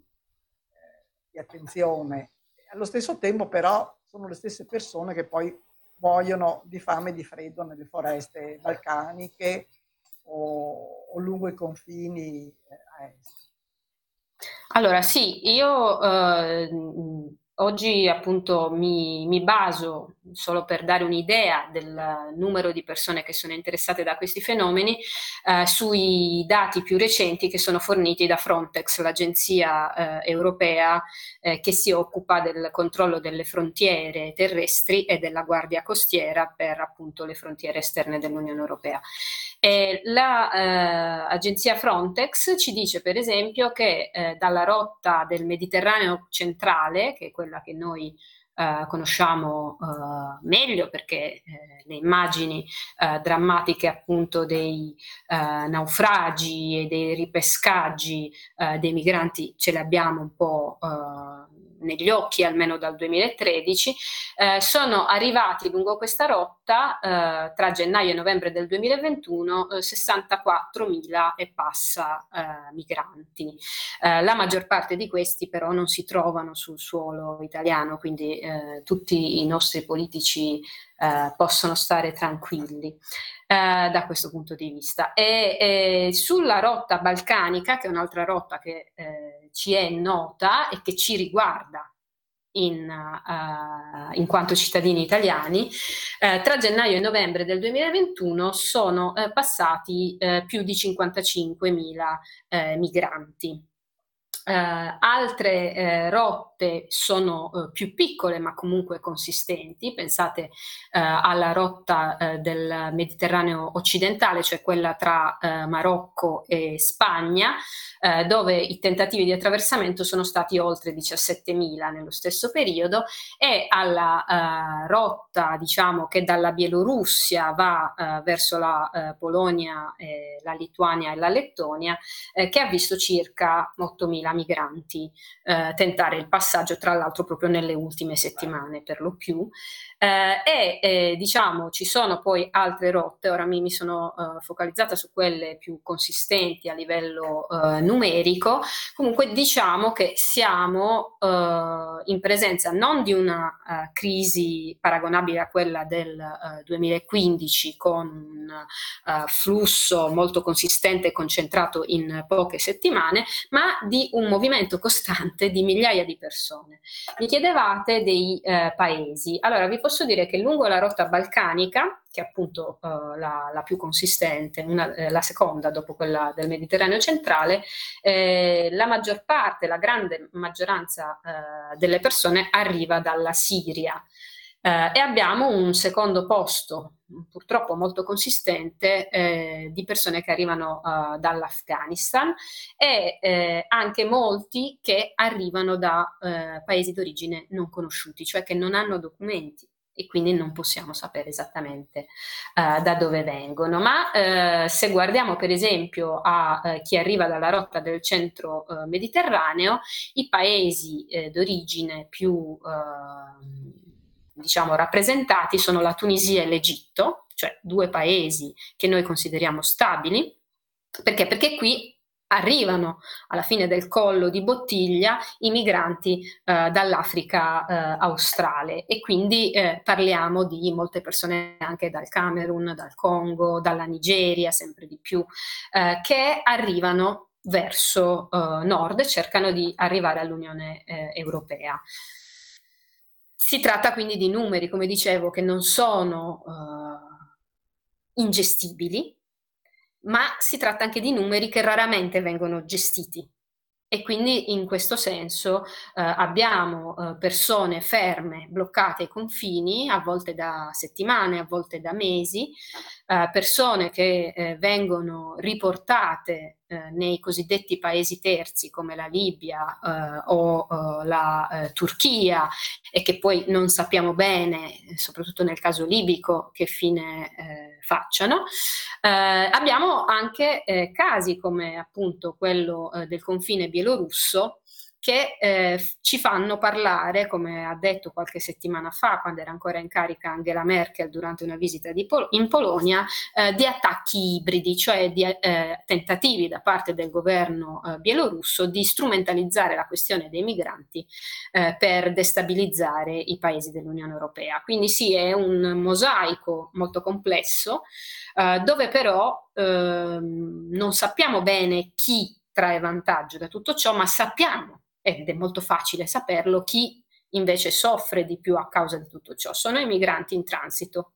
eh, di attenzione. Allo stesso tempo però sono le stesse persone che poi muoiono di fame e di freddo nelle foreste balcaniche o, o lungo i confini eh, a est. Allora sì, io eh, Oggi appunto mi, mi, baso, solo per dare un'idea del numero di persone che sono interessate da questi fenomeni, eh, sui dati più recenti che sono forniti da Frontex, l'agenzia eh, europea eh, che si occupa del controllo delle frontiere terrestri e della guardia costiera per appunto le frontiere esterne dell'Unione Europea. L'agenzia eh, Frontex ci dice per esempio che eh, dalla rotta del Mediterraneo centrale, che è quella che noi Uh, conosciamo uh, meglio perché uh, le immagini drammatiche appunto dei naufragi e dei ripescaggi dei migranti ce le abbiamo un po' negli occhi almeno dal 2013, eh, sono arrivati lungo questa rotta eh, tra gennaio e novembre del 2021 eh, 64.000 e passa eh, migranti. Eh, la maggior parte di questi però non si trovano sul suolo italiano, quindi eh, tutti i nostri politici possono stare tranquilli. Da questo punto di vista. E, e, sulla rotta balcanica, che è un'altra rotta che eh, ci è nota e che ci riguarda in, uh, in quanto cittadini italiani, uh, tra gennaio e novembre del 2021 sono passati più di 55.000 migranti. Uh, altre uh, rotte sono uh, più piccole ma comunque consistenti, pensate alla rotta del Mediterraneo occidentale, cioè quella tra Marocco e Spagna, dove i tentativi di attraversamento sono stati oltre 17.000 nello stesso periodo, e alla rotta diciamo, che dalla Bielorussia va verso la Polonia, la Lituania e la Lettonia, che ha visto circa 8.000 migranti eh, tentare il passaggio, tra l'altro proprio nelle ultime settimane per lo più. Eh, e eh, diciamo ci sono poi altre rotte, ora mi, mi sono eh, focalizzata su quelle più consistenti a livello eh, numerico, comunque diciamo che siamo in presenza non di una crisi paragonabile a quella del 2015 con un flusso molto consistente e concentrato in poche settimane, ma di un movimento costante di migliaia di persone. Mi chiedevate dei paesi. Allora vi posso posso dire che lungo la rotta balcanica, che è appunto uh, la, la, più consistente, una, eh, la seconda dopo quella del Mediterraneo centrale, eh, la maggior parte, la grande maggioranza eh, delle persone arriva dalla Siria. Eh, e abbiamo un secondo posto, purtroppo molto consistente, eh, di persone che arrivano dall'Afghanistan e eh, anche molti che arrivano da eh, paesi d'origine non conosciuti, cioè che non hanno documenti e quindi non possiamo sapere esattamente uh, da dove vengono. Ma uh, se guardiamo per esempio a uh, chi arriva dalla rotta del centro mediterraneo, i paesi d'origine più diciamo rappresentati sono la Tunisia e l'Egitto, cioè due paesi che noi consideriamo stabili. Perché? Perché qui arrivano alla fine del collo di bottiglia i migranti eh, dall'Africa eh, australe e quindi eh, parliamo di molte persone anche dal Camerun, dal Congo, dalla Nigeria sempre di più, eh, che arrivano verso eh, nord e cercano di arrivare all'Unione eh, Europea. Si tratta quindi di numeri, come dicevo, che non sono ingestibili, ma si tratta anche di numeri che raramente vengono gestiti. E quindi in questo senso eh, abbiamo eh, persone ferme, bloccate ai confini, a volte da settimane, a volte da mesi, eh, persone che eh, vengono riportate eh, nei cosiddetti paesi terzi come la Libia eh, o la Turchia e che poi non sappiamo bene, soprattutto nel caso libico, che fine facciano. abbiamo anche casi come appunto quello del confine bielorusso che eh, ci fanno parlare, come ha detto qualche settimana fa, quando era ancora in carica Angela Merkel durante una visita Pol- in Polonia, eh, di attacchi ibridi, cioè di eh, tentativi da parte del governo eh, bielorusso di strumentalizzare la questione dei migranti eh, per destabilizzare i paesi dell'Unione Europea. Quindi sì, è un mosaico molto complesso, eh, dove però ehm, non sappiamo bene chi trae vantaggio da tutto ciò, ma sappiamo ed è molto facile saperlo, chi invece soffre di più a causa di tutto ciò sono i migranti in transito.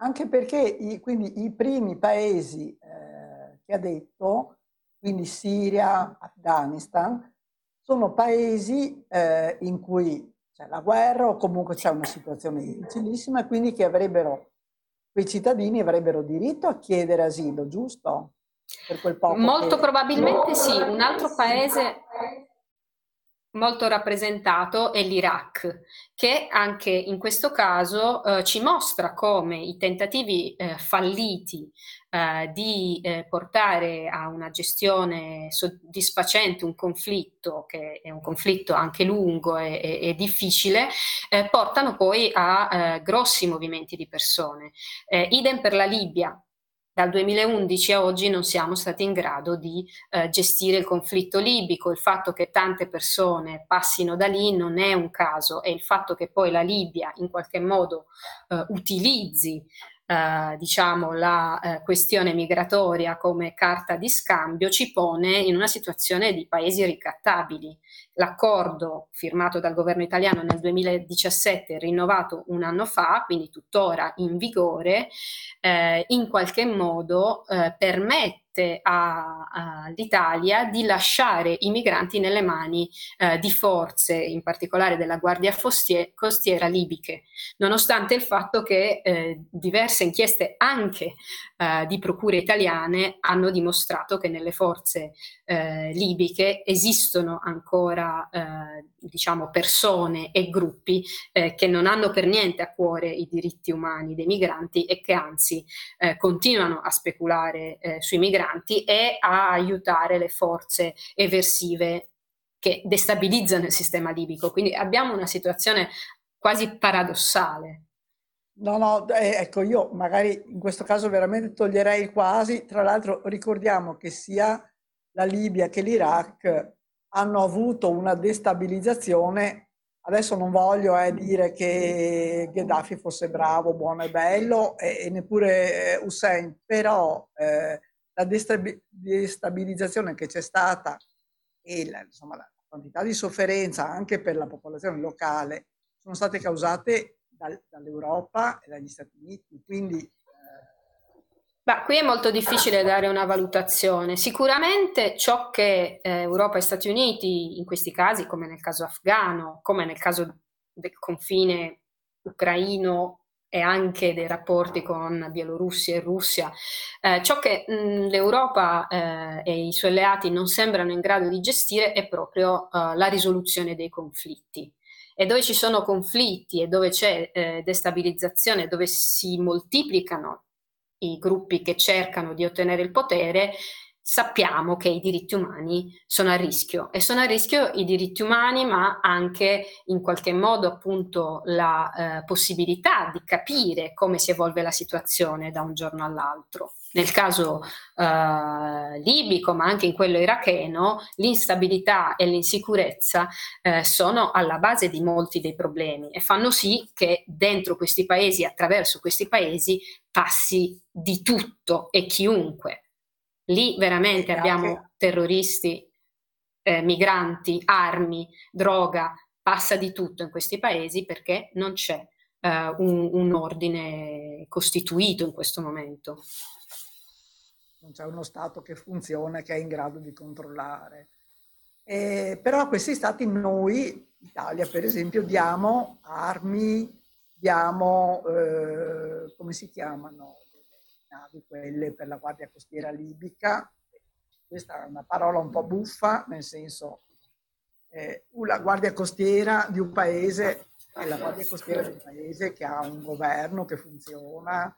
Anche perché i, quindi i primi paesi eh, che ha detto, quindi Siria, Afghanistan, sono paesi eh, in cui c'è la guerra o comunque c'è una situazione difficilissima, quindi che avrebbero, quei cittadini avrebbero diritto a chiedere asilo, giusto? Molto che... probabilmente sì, un altro paese molto rappresentato è l'Iraq, che anche in questo caso eh, ci mostra come i tentativi eh, falliti eh, di eh, portare a una gestione soddisfacente un conflitto, che è un conflitto anche lungo e, e, e difficile, eh, portano poi a eh, grossi movimenti di persone. idem per la Libia, dal 2011 a oggi non siamo stati in grado di eh, gestire il conflitto libico. Il fatto che tante persone passino da lì non è un caso, è il fatto che poi la Libia in qualche modo eh, utilizzi eh, diciamo, la eh, questione migratoria come carta di scambio ci pone in una situazione di paesi ricattabili. L'accordo firmato dal governo italiano nel 2017, rinnovato un anno fa, quindi tuttora in vigore, eh, in qualche modo eh, permette permette all'Italia di lasciare i migranti nelle mani eh, di forze, in particolare della Guardia Fostier, Costiera libiche, nonostante il fatto che eh, diverse inchieste anche eh, di procure italiane hanno dimostrato che nelle forze eh, libiche esistono ancora eh, diciamo persone e gruppi eh, che non hanno per niente a cuore i diritti umani dei migranti e che anzi continuano a speculare sui migranti migranti e a aiutare le forze eversive che destabilizzano il sistema libico. Quindi abbiamo una situazione quasi paradossale. No, no, eh, ecco, io magari in questo caso veramente toglierei quasi. Tra l'altro ricordiamo che sia la Libia che l'Iraq hanno avuto una destabilizzazione. Adesso non voglio eh, dire che Gheddafi fosse bravo, buono e bello, e, e neppure eh, Hussein, però eh, la destabilizzazione che c'è stata e la, insomma, la quantità di sofferenza anche per la popolazione locale sono state causate dal, dall'Europa e dagli Stati Uniti. Quindi Beh, qui è molto difficile dare una valutazione. Sicuramente ciò che eh, Europa e Stati Uniti in questi casi, come nel caso afghano, come nel caso del confine ucraino e anche dei rapporti con Bielorussia e Russia. Eh, ciò che mh, l'Europa eh, e i suoi alleati non sembrano in grado di gestire è proprio eh, la risoluzione dei conflitti. E dove ci sono conflitti e dove c'è eh, destabilizzazione, dove si moltiplicano i gruppi che cercano di ottenere il potere, sappiamo che i diritti umani sono a rischio e sono a rischio i diritti umani ma anche in qualche modo appunto la eh, possibilità di capire come si evolve la situazione da un giorno all'altro. Nel caso eh, libico ma anche in quello iracheno l'instabilità e l'insicurezza eh, sono alla base di molti dei problemi e fanno sì che dentro questi paesi, attraverso questi paesi, passi di tutto e chiunque Lì veramente abbiamo terroristi, eh, migranti, armi, droga, passa di tutto in questi paesi perché non c'è eh, un, un ordine costituito in questo momento. Non c'è uno Stato che funziona, che è in grado di controllare. Eh, però a questi stati noi, Italia per esempio, diamo armi, diamo, eh, come si chiamano, navi quelle per la Guardia Costiera Libica. Questa è una parola un po' buffa, nel senso eh, la Guardia Costiera di un paese è la Guardia Costiera di un paese che ha un governo che funziona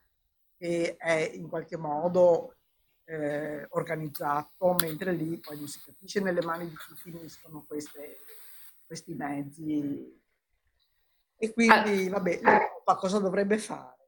e è in qualche modo eh, organizzato, mentre lì poi non si capisce nelle mani di chi finiscono queste, questi mezzi. E quindi, ah. vabbè, l'Europa cosa dovrebbe fare?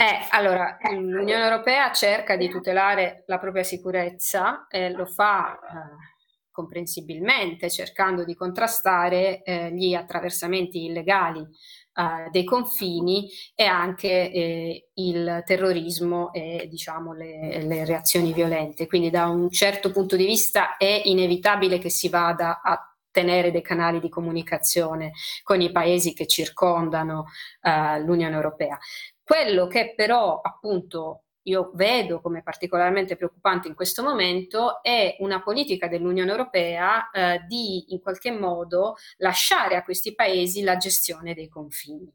Eh, allora, l'Unione Europea cerca di tutelare la propria sicurezza e lo fa eh, comprensibilmente cercando di contrastare eh, gli attraversamenti illegali eh, dei confini e anche eh, il terrorismo e diciamo, le, le, reazioni violente. Quindi da un certo punto di vista è inevitabile che si vada a tenere dei canali di comunicazione con i paesi che circondano eh, l'Unione Europea. Quello che però appunto io vedo come particolarmente preoccupante in questo momento è una politica dell'Unione Europea eh, di in qualche modo lasciare a questi paesi la gestione dei confini.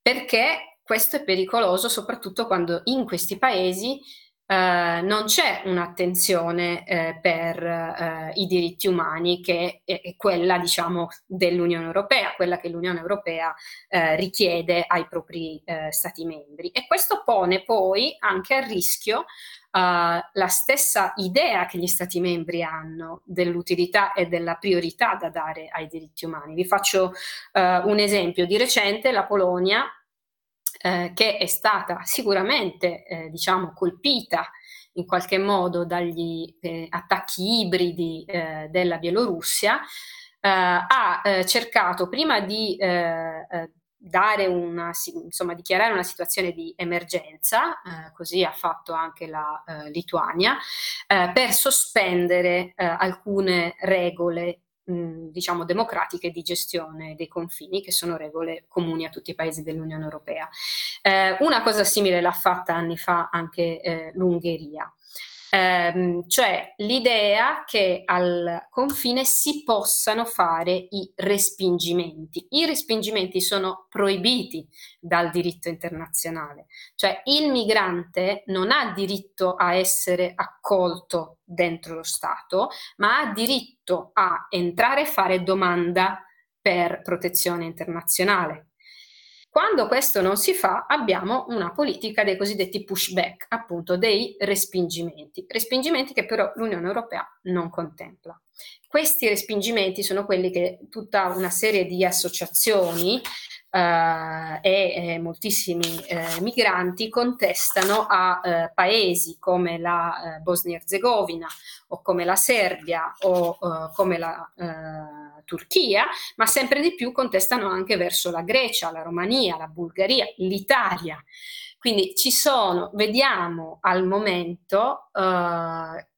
Perché questo è pericoloso soprattutto quando in questi paesi eh, non c'è un'attenzione eh, per eh, i diritti umani che è, è, quella, diciamo, dell'Unione Europea, quella che l'Unione Europea eh, richiede ai propri eh, Stati membri. E questo pone poi anche a rischio Uh, la stessa idea che gli Stati membri hanno dell'utilità e della priorità da dare ai diritti umani. Vi faccio uh, un esempio. Di recente la Polonia eh, che è stata sicuramente eh, diciamo, colpita in qualche modo dagli eh, attacchi ibridi eh, della Bielorussia, eh, ha eh, cercato prima di dare una, insomma, dichiarare una situazione di emergenza, così ha fatto anche la Lituania, per sospendere alcune regole diciamo democratiche di gestione dei confini, che sono regole comuni a tutti i paesi dell'Unione Europea. Eh, una cosa simile l'ha fatta anni fa anche eh, l'Ungheria ehm, cioè l'idea che al confine si possano fare i respingimenti. I respingimenti sono proibiti dal diritto internazionale, cioè il migrante non ha diritto a essere accolto dentro lo Stato, ma ha diritto a entrare e fare domanda per protezione internazionale. Quando questo non si fa, abbiamo una politica dei cosiddetti pushback, appunto dei respingimenti, respingimenti che però l'Unione Europea non contempla. Questi respingimenti sono quelli che tutta una serie di associazioni Uh, e eh, moltissimi eh, migranti contestano a eh, paesi come la eh, Bosnia-Herzegovina o come la Serbia o eh, come la Turchia, ma sempre di più contestano anche verso la Grecia, la Romania, la Bulgaria, l'Italia. Quindi ci sono, vediamo al momento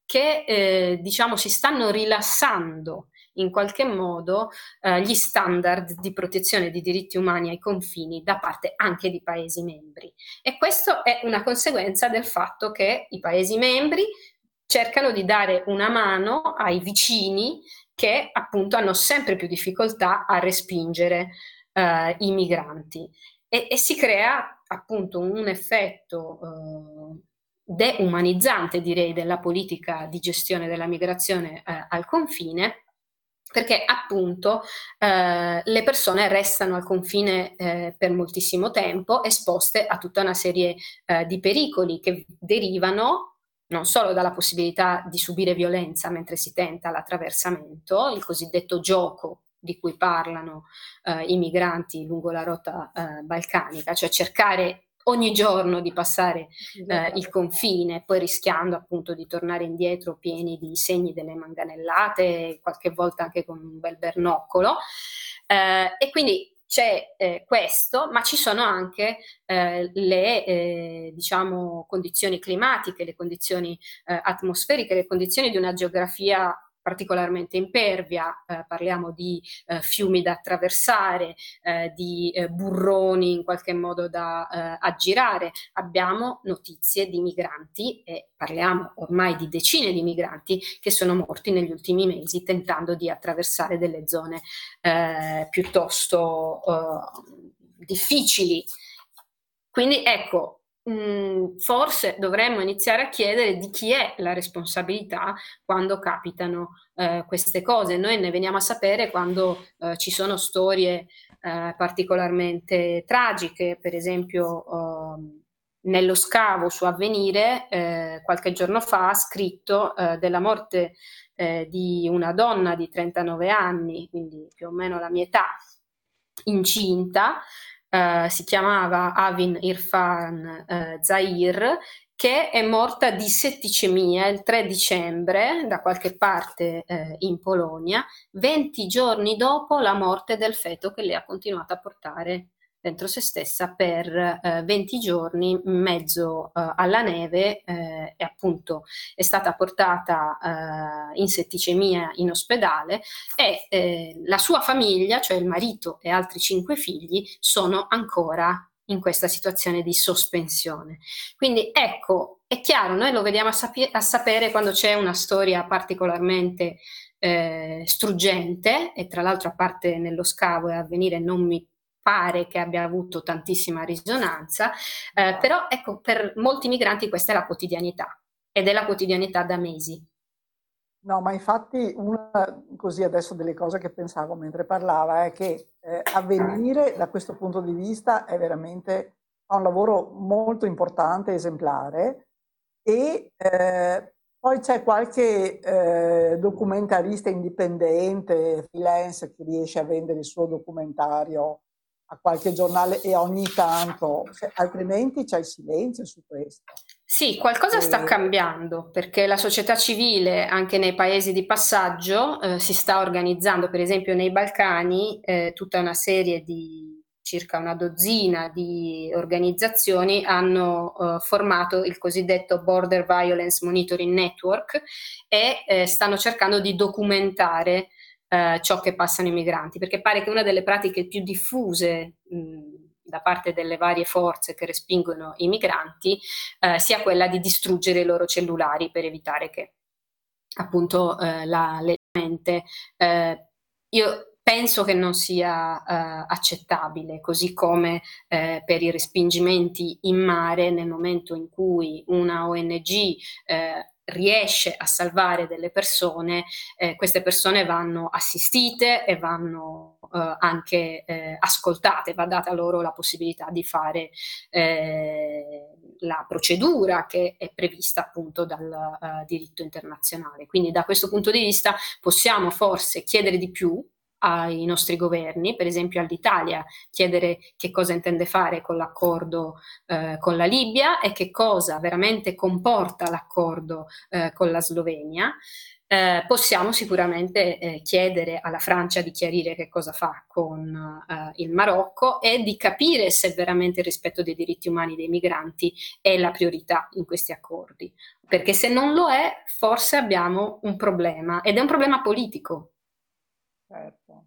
che diciamo si stanno rilassando in qualche modo eh, gli standard di protezione dei diritti umani ai confini da parte anche di Paesi membri. E questo è una conseguenza del fatto che i Paesi membri cercano di dare una mano ai vicini che appunto hanno sempre più difficoltà a respingere eh, i migranti e, e, si crea appunto un effetto eh, deumanizzante direi della politica di gestione della migrazione eh, al confine perché appunto eh, le persone restano al confine eh, per moltissimo tempo esposte a tutta una serie eh, di pericoli che derivano non solo dalla possibilità di subire violenza mentre si tenta l'attraversamento, il cosiddetto gioco di cui parlano eh, i migranti lungo la rotta eh, balcanica, cioè cercare ogni giorno di passare eh, il confine, poi rischiando appunto di tornare indietro pieni di segni delle manganellate, qualche volta anche con un bel bernoccolo. Eh, e quindi c'è eh, questo, ma ci sono anche eh, le eh, diciamo, condizioni climatiche, le condizioni eh, atmosferiche, le condizioni di una geografia particolarmente impervia, eh, parliamo di eh, fiumi da attraversare, eh, di eh, burroni in qualche modo da eh, aggirare. Abbiamo notizie di migranti e parliamo ormai di decine di migranti che sono morti negli ultimi mesi tentando di attraversare delle zone eh, piuttosto difficili. Quindi ecco, Mhmm, forse dovremmo iniziare a chiedere di chi è la responsabilità quando capitano eh, queste cose. Noi ne veniamo a sapere quando eh, ci sono storie eh, particolarmente tragiche, per esempio ehm, nello scavo su Avvenire eh, qualche giorno fa ha scritto eh, della morte eh, di una donna di 39 anni, quindi più o meno la mia età, incinta, eh, si chiamava Avin Irfan eh, Zahir, che è morta di setticemia il 3 dicembre da qualche parte eh, in Polonia, 20 giorni dopo la morte del feto che lei ha continuato a portare dentro se stessa per eh, 20 giorni in mezzo eh, alla neve eh, e appunto è stata portata eh, in setticemia in ospedale e eh, la sua famiglia, cioè il marito e altri cinque figli, sono ancora in questa situazione di sospensione. Quindi ecco, è chiaro, noi lo vediamo a, sapi- a sapere quando c'è una storia particolarmente eh, struggente e tra l'altro a parte nello scavo e a venire non mi pare che abbia avuto tantissima risonanza, eh, però ecco, per molti migranti questa è la quotidianità ed è la quotidianità da mesi. No, ma infatti una così adesso delle cose che pensavo mentre parlava è che eh, avvenire da questo punto di vista è veramente un lavoro molto importante, esemplare e eh, poi c'è qualche eh, documentarista indipendente, freelance, che riesce a vendere il suo documentario a qualche giornale e ogni tanto, altrimenti c'è il silenzio su questo. Sì, qualcosa sta cambiando perché la società civile anche nei paesi di passaggio eh, si sta organizzando, per esempio nei Balcani, eh, tutta una serie di circa una dozzina di organizzazioni hanno eh, formato il cosiddetto Border Violence Monitoring Network e eh, stanno cercando di documentare eh, ciò che passano i migranti, perché pare che una delle pratiche più diffuse mh, da parte delle varie forze che respingono i migranti eh, sia quella di distruggere i loro cellulari per evitare che appunto eh, la, le mente. Eh, io penso che non sia uh, accettabile, così come uh, per i respingimenti in mare nel momento in cui una ONG uh, riesce a salvare delle persone, eh, queste persone vanno assistite e vanno eh, anche eh, ascoltate, va data loro la possibilità di fare eh, la procedura che è prevista appunto dal uh, diritto internazionale. Quindi da questo punto di vista possiamo forse chiedere di più ai nostri governi, per esempio all'Italia, chiedere che cosa intende fare con l'accordo eh, con la Libia e che cosa veramente comporta l'accordo eh, con la Slovenia. Eh, possiamo sicuramente eh, chiedere alla Francia di chiarire che cosa fa con eh, il Marocco e di capire se veramente il rispetto dei diritti umani dei migranti è la priorità in questi accordi. Perché se non lo è, forse abbiamo un problema ed è un problema politico, Certo.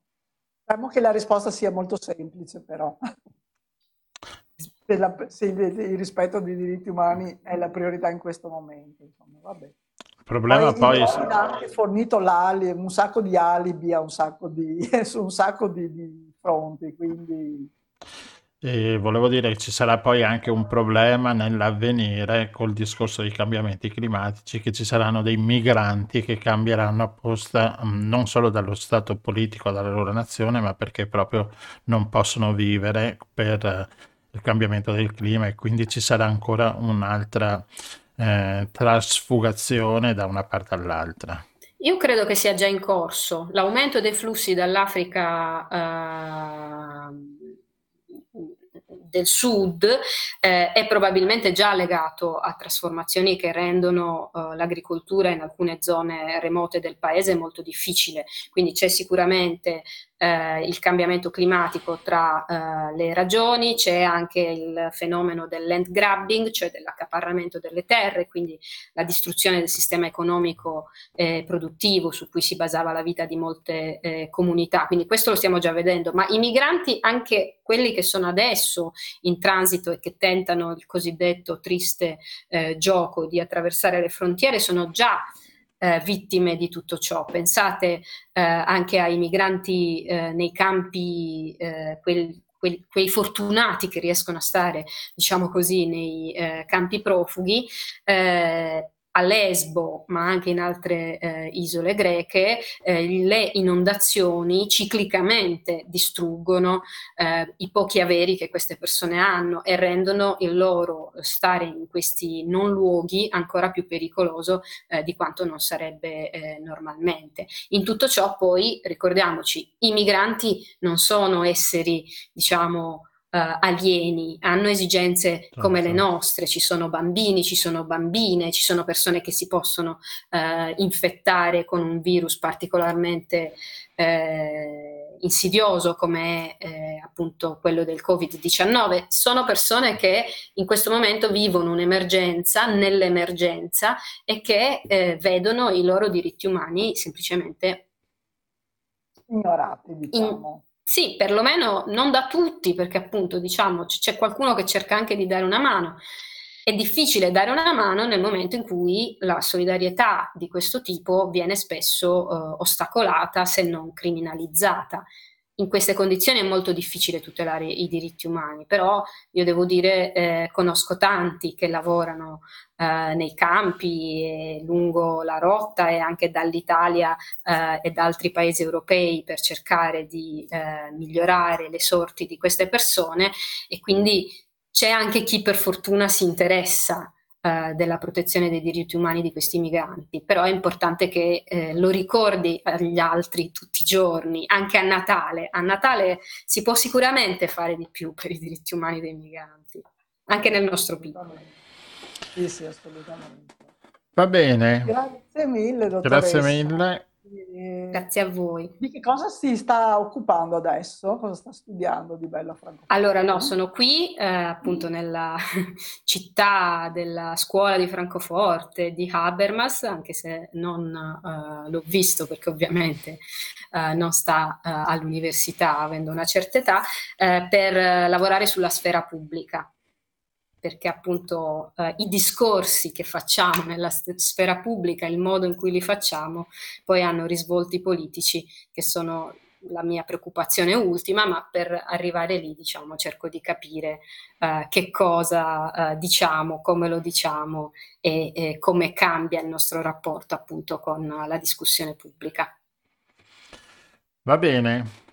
Speriamo che la risposta sia molto semplice, però. se, la, se il, rispetto dei diritti umani è la priorità in questo momento. Insomma, vabbè. Il problema poi... poi ha anche fornito l'alibi, un sacco di alibi a un sacco di, su un sacco di, di fronti, quindi... E volevo dire che ci sarà poi anche un problema nell'avvenire col discorso dei cambiamenti climatici, che ci saranno dei migranti che cambieranno apposta mm, non solo dallo stato politico, dalla loro nazione, ma perché proprio non possono vivere per eh, il cambiamento del clima e quindi ci sarà ancora un'altra eh, trasfugazione da una parte all'altra. Io credo che sia già in corso. L'aumento dei flussi dall'Africa... Eh del sud eh, è probabilmente già legato a trasformazioni che rendono eh, l'agricoltura in alcune zone remote del paese molto difficile. Quindi c'è sicuramente eh, il cambiamento climatico tra eh, le ragioni, c'è anche il fenomeno del land grabbing, cioè dell'accaparramento delle terre, quindi la distruzione del sistema economico e produttivo su cui si basava la vita di molte eh, comunità. Quindi questo lo stiamo già vedendo, ma i migranti, anche quelli che sono adesso in transito e che tentano il cosiddetto triste eh, gioco di attraversare le frontiere, sono già eh, vittime di tutto ciò. Pensate eh, anche ai migranti eh, nei campi, eh, quel, quel, quei fortunati che riescono a stare, diciamo così, nei eh, campi profughi eh, a Lesbo, ma anche in altre eh, isole greche, eh, le inondazioni ciclicamente distruggono eh, i pochi averi che queste persone hanno e rendono il loro stare in questi non luoghi ancora più pericoloso eh, di quanto non sarebbe eh, normalmente. In tutto ciò poi ricordiamoci, i migranti non sono esseri, diciamo, uh, alieni, hanno esigenze come le certo. nostre, ci sono bambini, ci sono bambine, ci sono persone che si possono uh, infettare con un virus particolarmente uh, insidioso come è appunto quello del Covid-19. Sono persone che in questo momento vivono un'emergenza nell'emergenza e che vedono i loro diritti umani semplicemente ignorati, diciamo. In, sì, perlomeno non da tutti, perché appunto diciamo c'è qualcuno che cerca anche di dare una mano. È difficile dare una mano nel momento in cui la solidarietà di questo tipo viene spesso eh, ostacolata, se non criminalizzata in queste condizioni è molto difficile tutelare i diritti umani, però io devo dire, eh, conosco tanti che lavorano eh, nei campi lungo la rotta e anche dall'Italia eh, e da altri paesi europei per cercare di eh, migliorare le sorti di queste persone e quindi c'è anche chi per fortuna si interessa eh, della protezione dei diritti umani di questi migranti, però è importante che eh, lo ricordi agli altri tutti i giorni, anche a Natale. A Natale si può sicuramente fare di più per i diritti umani dei migranti, anche nel nostro piccolo. Sì, sì, assolutamente. Va bene. Grazie mille, dottoressa. Grazie mille. Grazie a voi. Di che cosa si sta occupando adesso? Cosa sta studiando di bello Franco? Allora, no, sono qui eh, appunto nella città della scuola di Francoforte di Habermas, anche se non eh, l'ho visto perché ovviamente eh, non sta eh, all'università avendo una certa età, eh, per lavorare sulla sfera pubblica perché appunto eh, i discorsi che facciamo nella sfera pubblica, il modo in cui li facciamo, poi hanno risvolti politici che sono la mia preoccupazione ultima, ma per arrivare lì, diciamo, cerco di capire eh, che cosa eh, diciamo, come lo diciamo e, e come cambia il nostro rapporto appunto con la discussione pubblica. Va bene,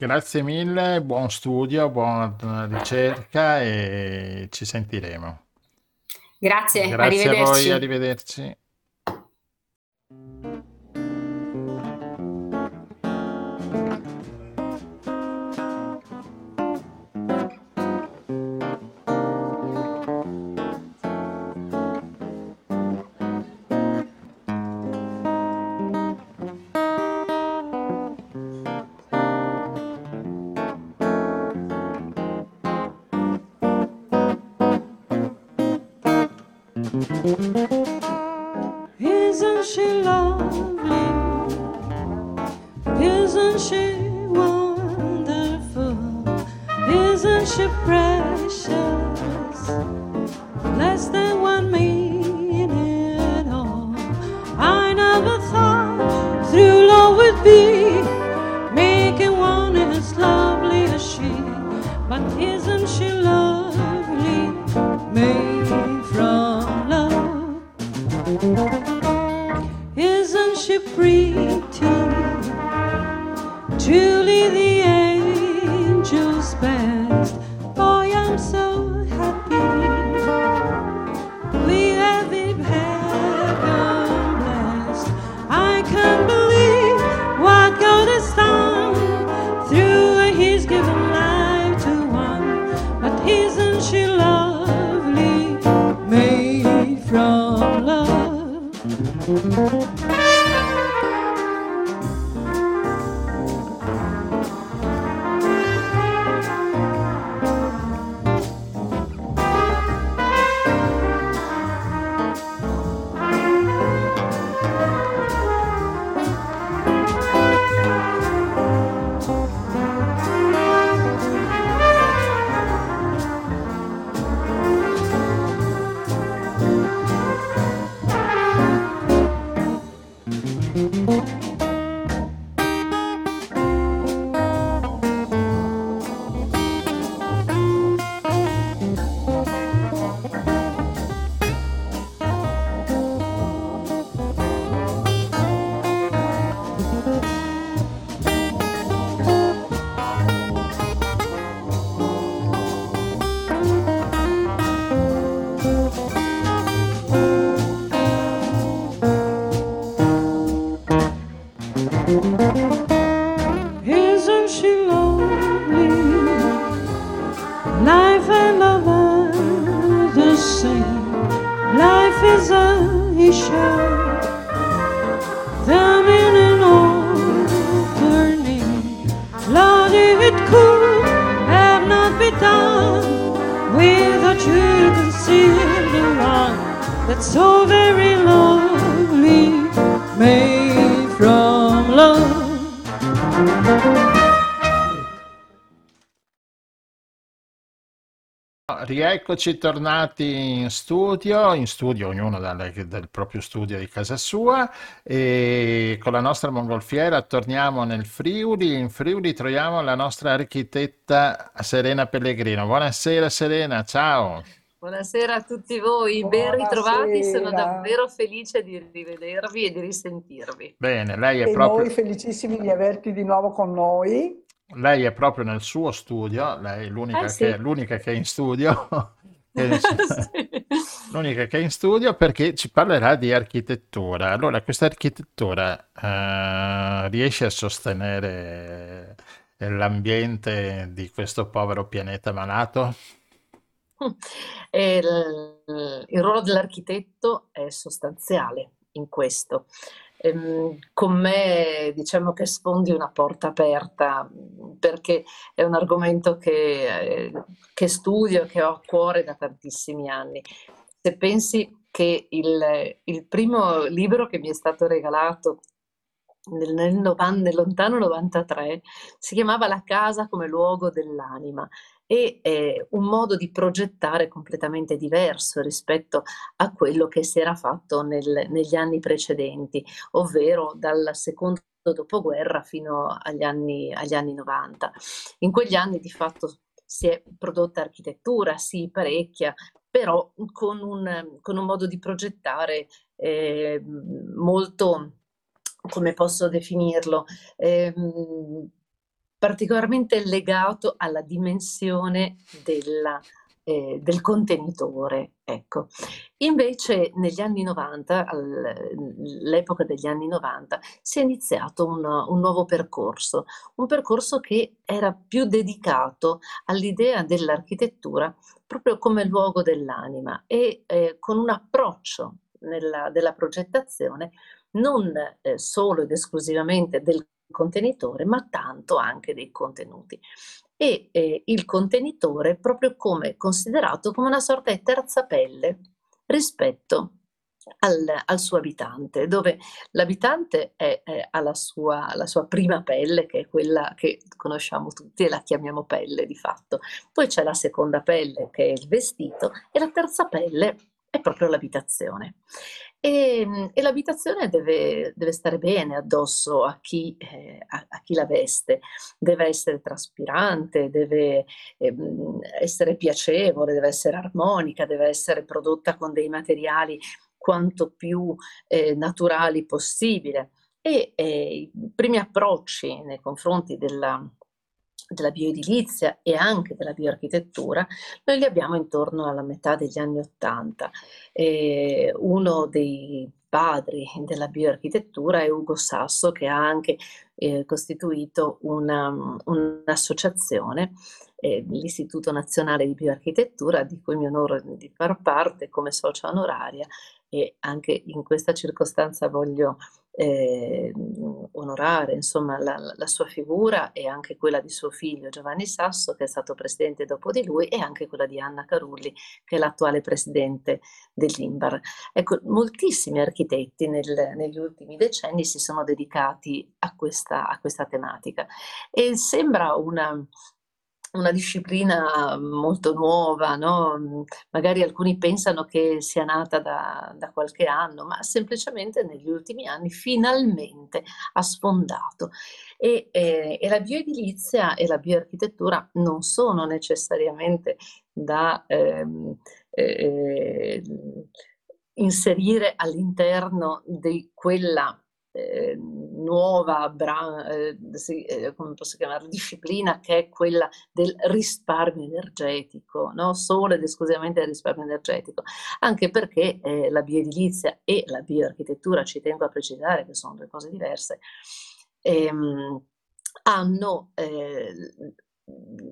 Grazie mille, buon studio, buona ricerca e ci sentiremo. Grazie, Grazie a voi, arrivederci. Rieccoci tornati in studio, in studio ognuno dalle, del proprio studio di casa sua e con la nostra mongolfiera torniamo nel Friuli. In Friuli troviamo la nostra architetta Serena Pellegrino. Buonasera Serena, ciao. Buonasera a tutti voi, ben ritrovati, sono davvero felice di rivedervi e di risentirvi. Bene, lei è e proprio... noi felicissimi di averti di nuovo con noi. Lei è proprio nel suo studio, lei è l'unica, eh, sì. che, l'unica che, è in studio. L'unica che è in studio perché ci parlerà di architettura. Allora, questa architettura uh, riesce a sostenere l'ambiente di questo povero pianeta malato? Il, il ruolo dell'architetto è sostanziale in questo. Ehm, con me diciamo che sfondi una porta aperta perché è un argomento che, eh, che studio, che ho a cuore da tantissimi anni. Se pensi che il, il primo libro che mi è stato regalato nel, nel, nel, lontano 93 si chiamava La casa come luogo dell'anima e è un modo di progettare completamente diverso rispetto a quello che si era fatto nel, negli anni precedenti, ovvero dal secondo dopoguerra fino agli anni, agli anni 90. In quegli anni di fatto si è prodotta architettura, sì, parecchia, però con un, con un modo di progettare eh, molto, come posso definirlo, eh, particolarmente legato alla dimensione della, eh, del contenitore. Ecco. Invece negli anni 90, all'epoca degli anni 90, si è iniziato un, un, nuovo percorso, un percorso che era più dedicato all'idea dell'architettura proprio come luogo dell'anima e eh, con un approccio nella, della progettazione non eh, solo ed esclusivamente del contenitore, ma tanto anche dei contenuti. E eh, il contenitore proprio come considerato come una sorta di terza pelle rispetto al, al, suo abitante, dove l'abitante è, è, ha la sua, la sua, prima pelle, che è quella che conosciamo tutti e la chiamiamo pelle di fatto. Poi c'è la seconda pelle, che è il vestito, e la terza pelle è proprio l'abitazione. E, ehm, e l'abitazione deve, deve, stare bene addosso a chi, eh, a, a chi, la veste, deve essere traspirante, deve eh, essere piacevole, deve essere armonica, deve essere prodotta con dei materiali quanto più eh, naturali possibile. E eh, i primi approcci nei confronti della, della bioedilizia e anche della bioarchitettura, noi li abbiamo intorno alla metà degli anni Ottanta. Eh, uno dei, padri della bioarchitettura è Ugo Sasso che ha anche eh, costituito una, un'associazione, eh, l'Istituto Nazionale di Bioarchitettura, di cui mi onoro di far parte come socia onoraria e anche in questa circostanza voglio eh, onorare insomma, la, la, sua figura e anche quella di suo figlio Giovanni Sasso che è stato presidente dopo di lui e anche quella di Anna Carulli che è l'attuale presidente dell'Imbar. Ecco, moltissimi architetti nel, negli ultimi decenni si sono dedicati a questa, a questa tematica e sembra una, una disciplina molto nuova, no? magari alcuni pensano che sia nata da, da, qualche anno, ma semplicemente negli ultimi anni finalmente ha sfondato. E, e, e la bioedilizia e la bioarchitettura non sono necessariamente da ehm, eh, inserire all'interno di quella eh, nuova eh, sì, eh, disciplina che è quella del risparmio energetico, no? solo ed esclusivamente del risparmio energetico, anche perché eh, la bioedilizia e la bioarchitettura, ci tengo a precisare che sono due cose diverse, ehm, hanno eh,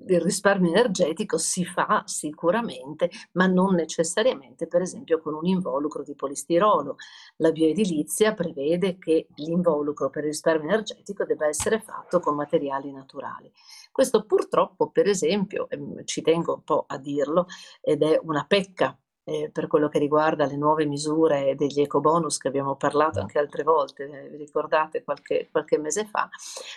il risparmio energetico si fa sicuramente, ma non necessariamente, per esempio, con un involucro di polistirolo. La bioedilizia prevede che l'involucro per il risparmio energetico debba essere fatto con materiali naturali. Questo purtroppo, per esempio, ehm, ci tengo un po' a dirlo, ed è una pecca eh, per quello che riguarda le nuove misure degli ecobonus che abbiamo parlato anche altre volte, eh, vi ricordate qualche, qualche, mese fa,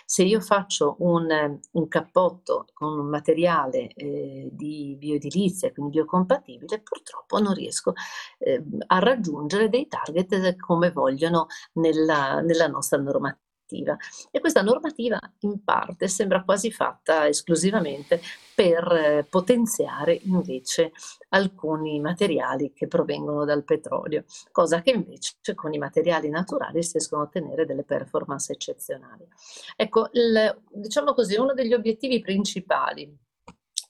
se io faccio un, un cappotto con un materiale eh, di bioedilizia, quindi biocompatibile, purtroppo non riesco eh, a raggiungere dei target come vogliono nella, nella nostra normativa normativa e questa normativa in parte sembra quasi fatta esclusivamente per eh, potenziare invece alcuni materiali che provengono dal petrolio, cosa che invece con i materiali naturali si riescono a ottenere delle performance eccezionali. Ecco, il, diciamo così, uno degli obiettivi principali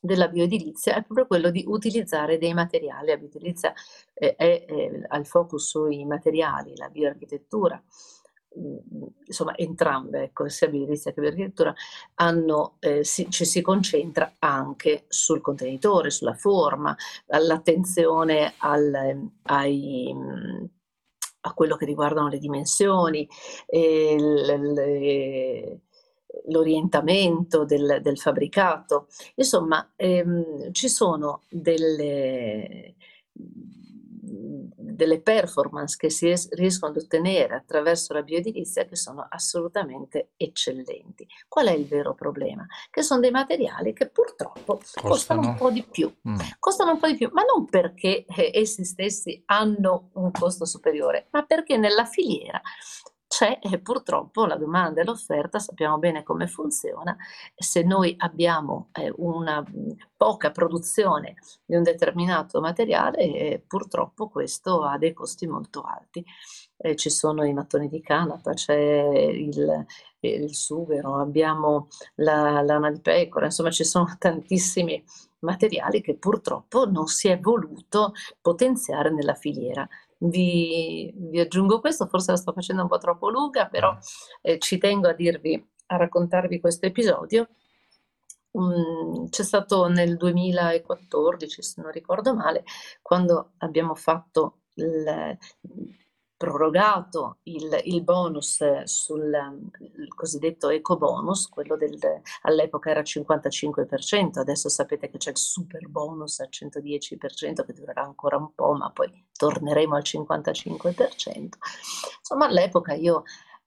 della bioedilizia è proprio quello di utilizzare dei materiali. La bioedilizia è, è, è al focus sui materiali, la bioarchitettura insomma entrambe, ecco, sia bioedilizia che bioarchitettura, hanno, eh, si, ci si concentra anche sul contenitore, sulla forma, all'attenzione al, ai, mhmm, a quello che riguardano le dimensioni, eh, le, l'orientamento del, del, fabbricato. Insomma, ehm, ci sono delle delle performance che si riescono ad ottenere attraverso la bioedilizia che sono assolutamente eccellenti. Qual è il vero problema? Che sono dei materiali che purtroppo costano, costano un po' di più. Mm. Costano un po' di più, ma non perché eh, essi stessi hanno un costo superiore, ma perché nella filiera c'è purtroppo la domanda e l'offerta sappiamo bene come funziona. Se noi abbiamo eh, una poca produzione di un determinato materiale, eh, purtroppo questo ha dei costi molto alti. Eh, ci sono i mattoni di canapa, c'è il, il sughero, abbiamo la lana di pecora, insomma ci sono tantissimi materiali che purtroppo non si è voluto potenziare nella filiera vi, vi, aggiungo questo, forse la sto facendo un po' troppo lunga, però eh, ci tengo a dirvi, a raccontarvi questo episodio. Um, c'è stato nel 2014, se non ricordo male, quando abbiamo fatto il, prorogato il, il bonus sul il cosiddetto eco bonus, quello del, all'epoca era 55%, adesso sapete che c'è il super bonus al 110% che durerà ancora un po', ma poi torneremo al 55%. Insomma, all'epoca io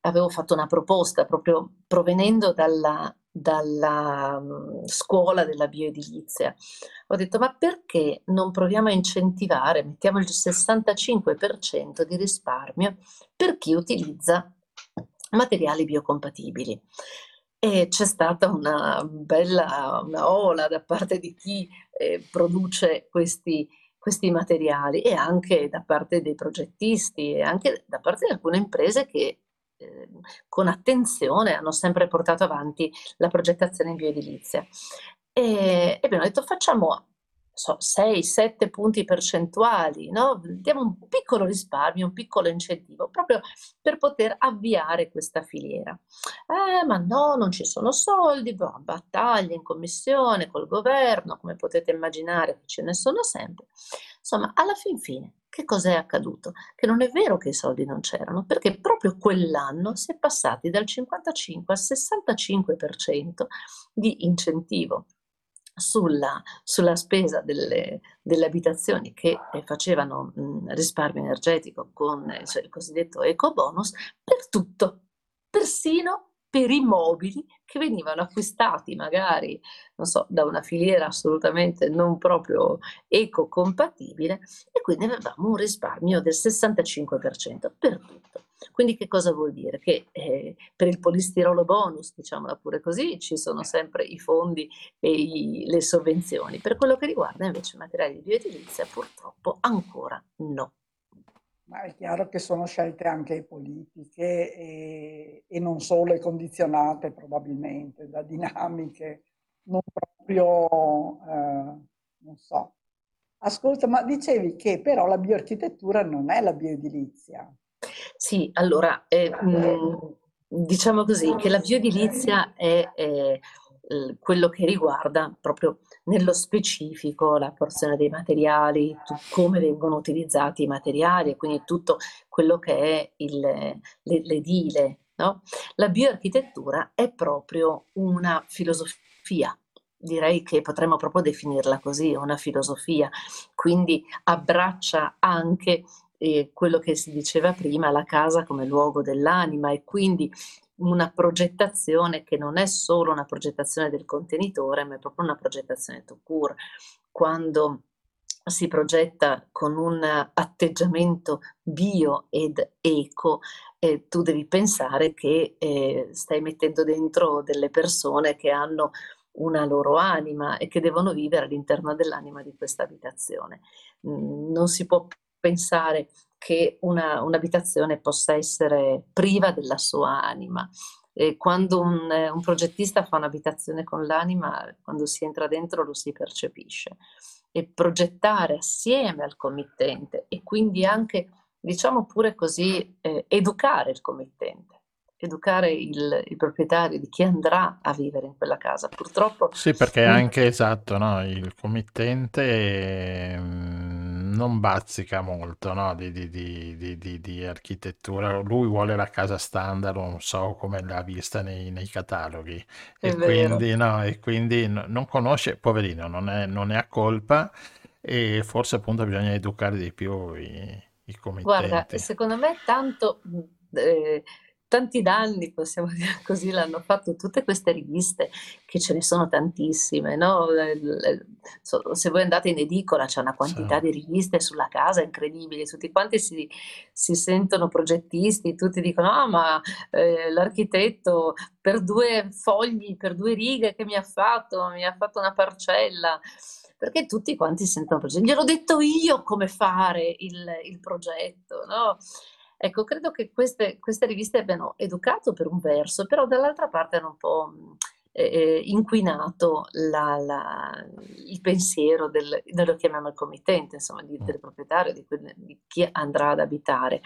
avevo fatto una proposta proprio provenendo dalla, dalla um, scuola della bioedilizia. Ho detto, ma perché non proviamo a incentivare, mettiamo il 65% di risparmio per chi utilizza materiali biocompatibili? E c'è stata una bella una ola da parte di chi eh, produce questi, questi materiali e anche da parte dei progettisti e anche da parte di alcune imprese che Ehm, con attenzione hanno sempre portato avanti la progettazione in bioedilizia. E, e abbiamo detto facciamo so, 6-7 punti percentuali, no? diamo un piccolo risparmio, un piccolo incentivo, proprio per poter avviare questa filiera. Eh, ma no, non ci sono soldi, boh, battaglie in commissione col governo, come potete immaginare ce ne sono sempre. Insomma, alla fin fine, che cosa è accaduto? Che non è vero che i soldi non c'erano, perché proprio quell'anno si è passati dal 55 al 65% di incentivo sulla, sulla spesa delle, delle, abitazioni che eh, facevano risparmio energetico con eh, cioè il cosiddetto eco bonus per tutto, persino per i mobili che venivano acquistati magari, so, da una filiera assolutamente non proprio eco-compatibile e quindi avevamo un risparmio del 65% per tutto. Quindi che cosa vuol dire? Che eh, per il polistirolo bonus, diciamola pure così, ci sono sempre i fondi e i, le sovvenzioni. Per quello che riguarda invece i materiali di bioedilizia purtroppo ancora no. Ma è chiaro che sono scelte anche politiche e, e non solo condizionate probabilmente da dinamiche non proprio, eh, non so. Ascolta, ma dicevi che però la bioarchitettura non è la bioedilizia. Sì, allora, eh, mh, diciamo così, che la bioedilizia è, è quello che riguarda proprio nello specifico la porzione dei materiali, tu, come vengono utilizzati i materiali e quindi tutto quello che è il, l'edile. No? La bioarchitettura è proprio una filosofia, direi che potremmo proprio definirla così, una filosofia, quindi abbraccia anche eh, quello che si diceva prima, la casa come luogo dell'anima e quindi una progettazione che non è solo una progettazione del contenitore, ma è proprio una progettazione to cure. Quando si progetta con un atteggiamento bio ed eco, eh, tu devi pensare che eh, stai mettendo dentro delle persone che hanno una loro anima e che devono vivere all'interno dell'anima di questa abitazione. Non si può pensare che una, un'abitazione possa essere priva della sua anima. E quando un, un, progettista fa un'abitazione con l'anima, quando si entra dentro lo si percepisce. E progettare assieme al committente e quindi anche, diciamo pure così, eh, educare il committente educare il, il, proprietario di chi andrà a vivere in quella casa. Purtroppo... Sì, perché anche esatto, no? il committente mm, non bazzica molto no? di, di, di, di, architettura, lui vuole la casa standard, non so come l'ha vista nei, nei cataloghi e quindi, no, e quindi, non conosce, poverino, non, è, non ne ha colpa e forse appunto bisogna educare di più i, i committenti. Guarda, secondo me tanto... Eh, tanti danni, possiamo dire così, l'hanno fatto tutte queste riviste, che ce ne sono tantissime, no? Se voi andate in edicola c'è una quantità sì. di riviste sulla casa incredibili, tutti quanti si, si sentono progettisti, tutti dicono, ah ma eh, l'architetto per due fogli, per due righe che mi ha fatto, mi ha fatto una parcella perché tutti quanti sentono progetti. Gliel'ho detto io come fare il, il progetto, no? Ecco, credo che queste, queste riviste abbiano educato per un verso, però dall'altra parte hanno un po' eh, inquinato la, la, il pensiero del, noi lo chiamiamo il committente, insomma, di, del proprietario, di, di, chi andrà ad abitare,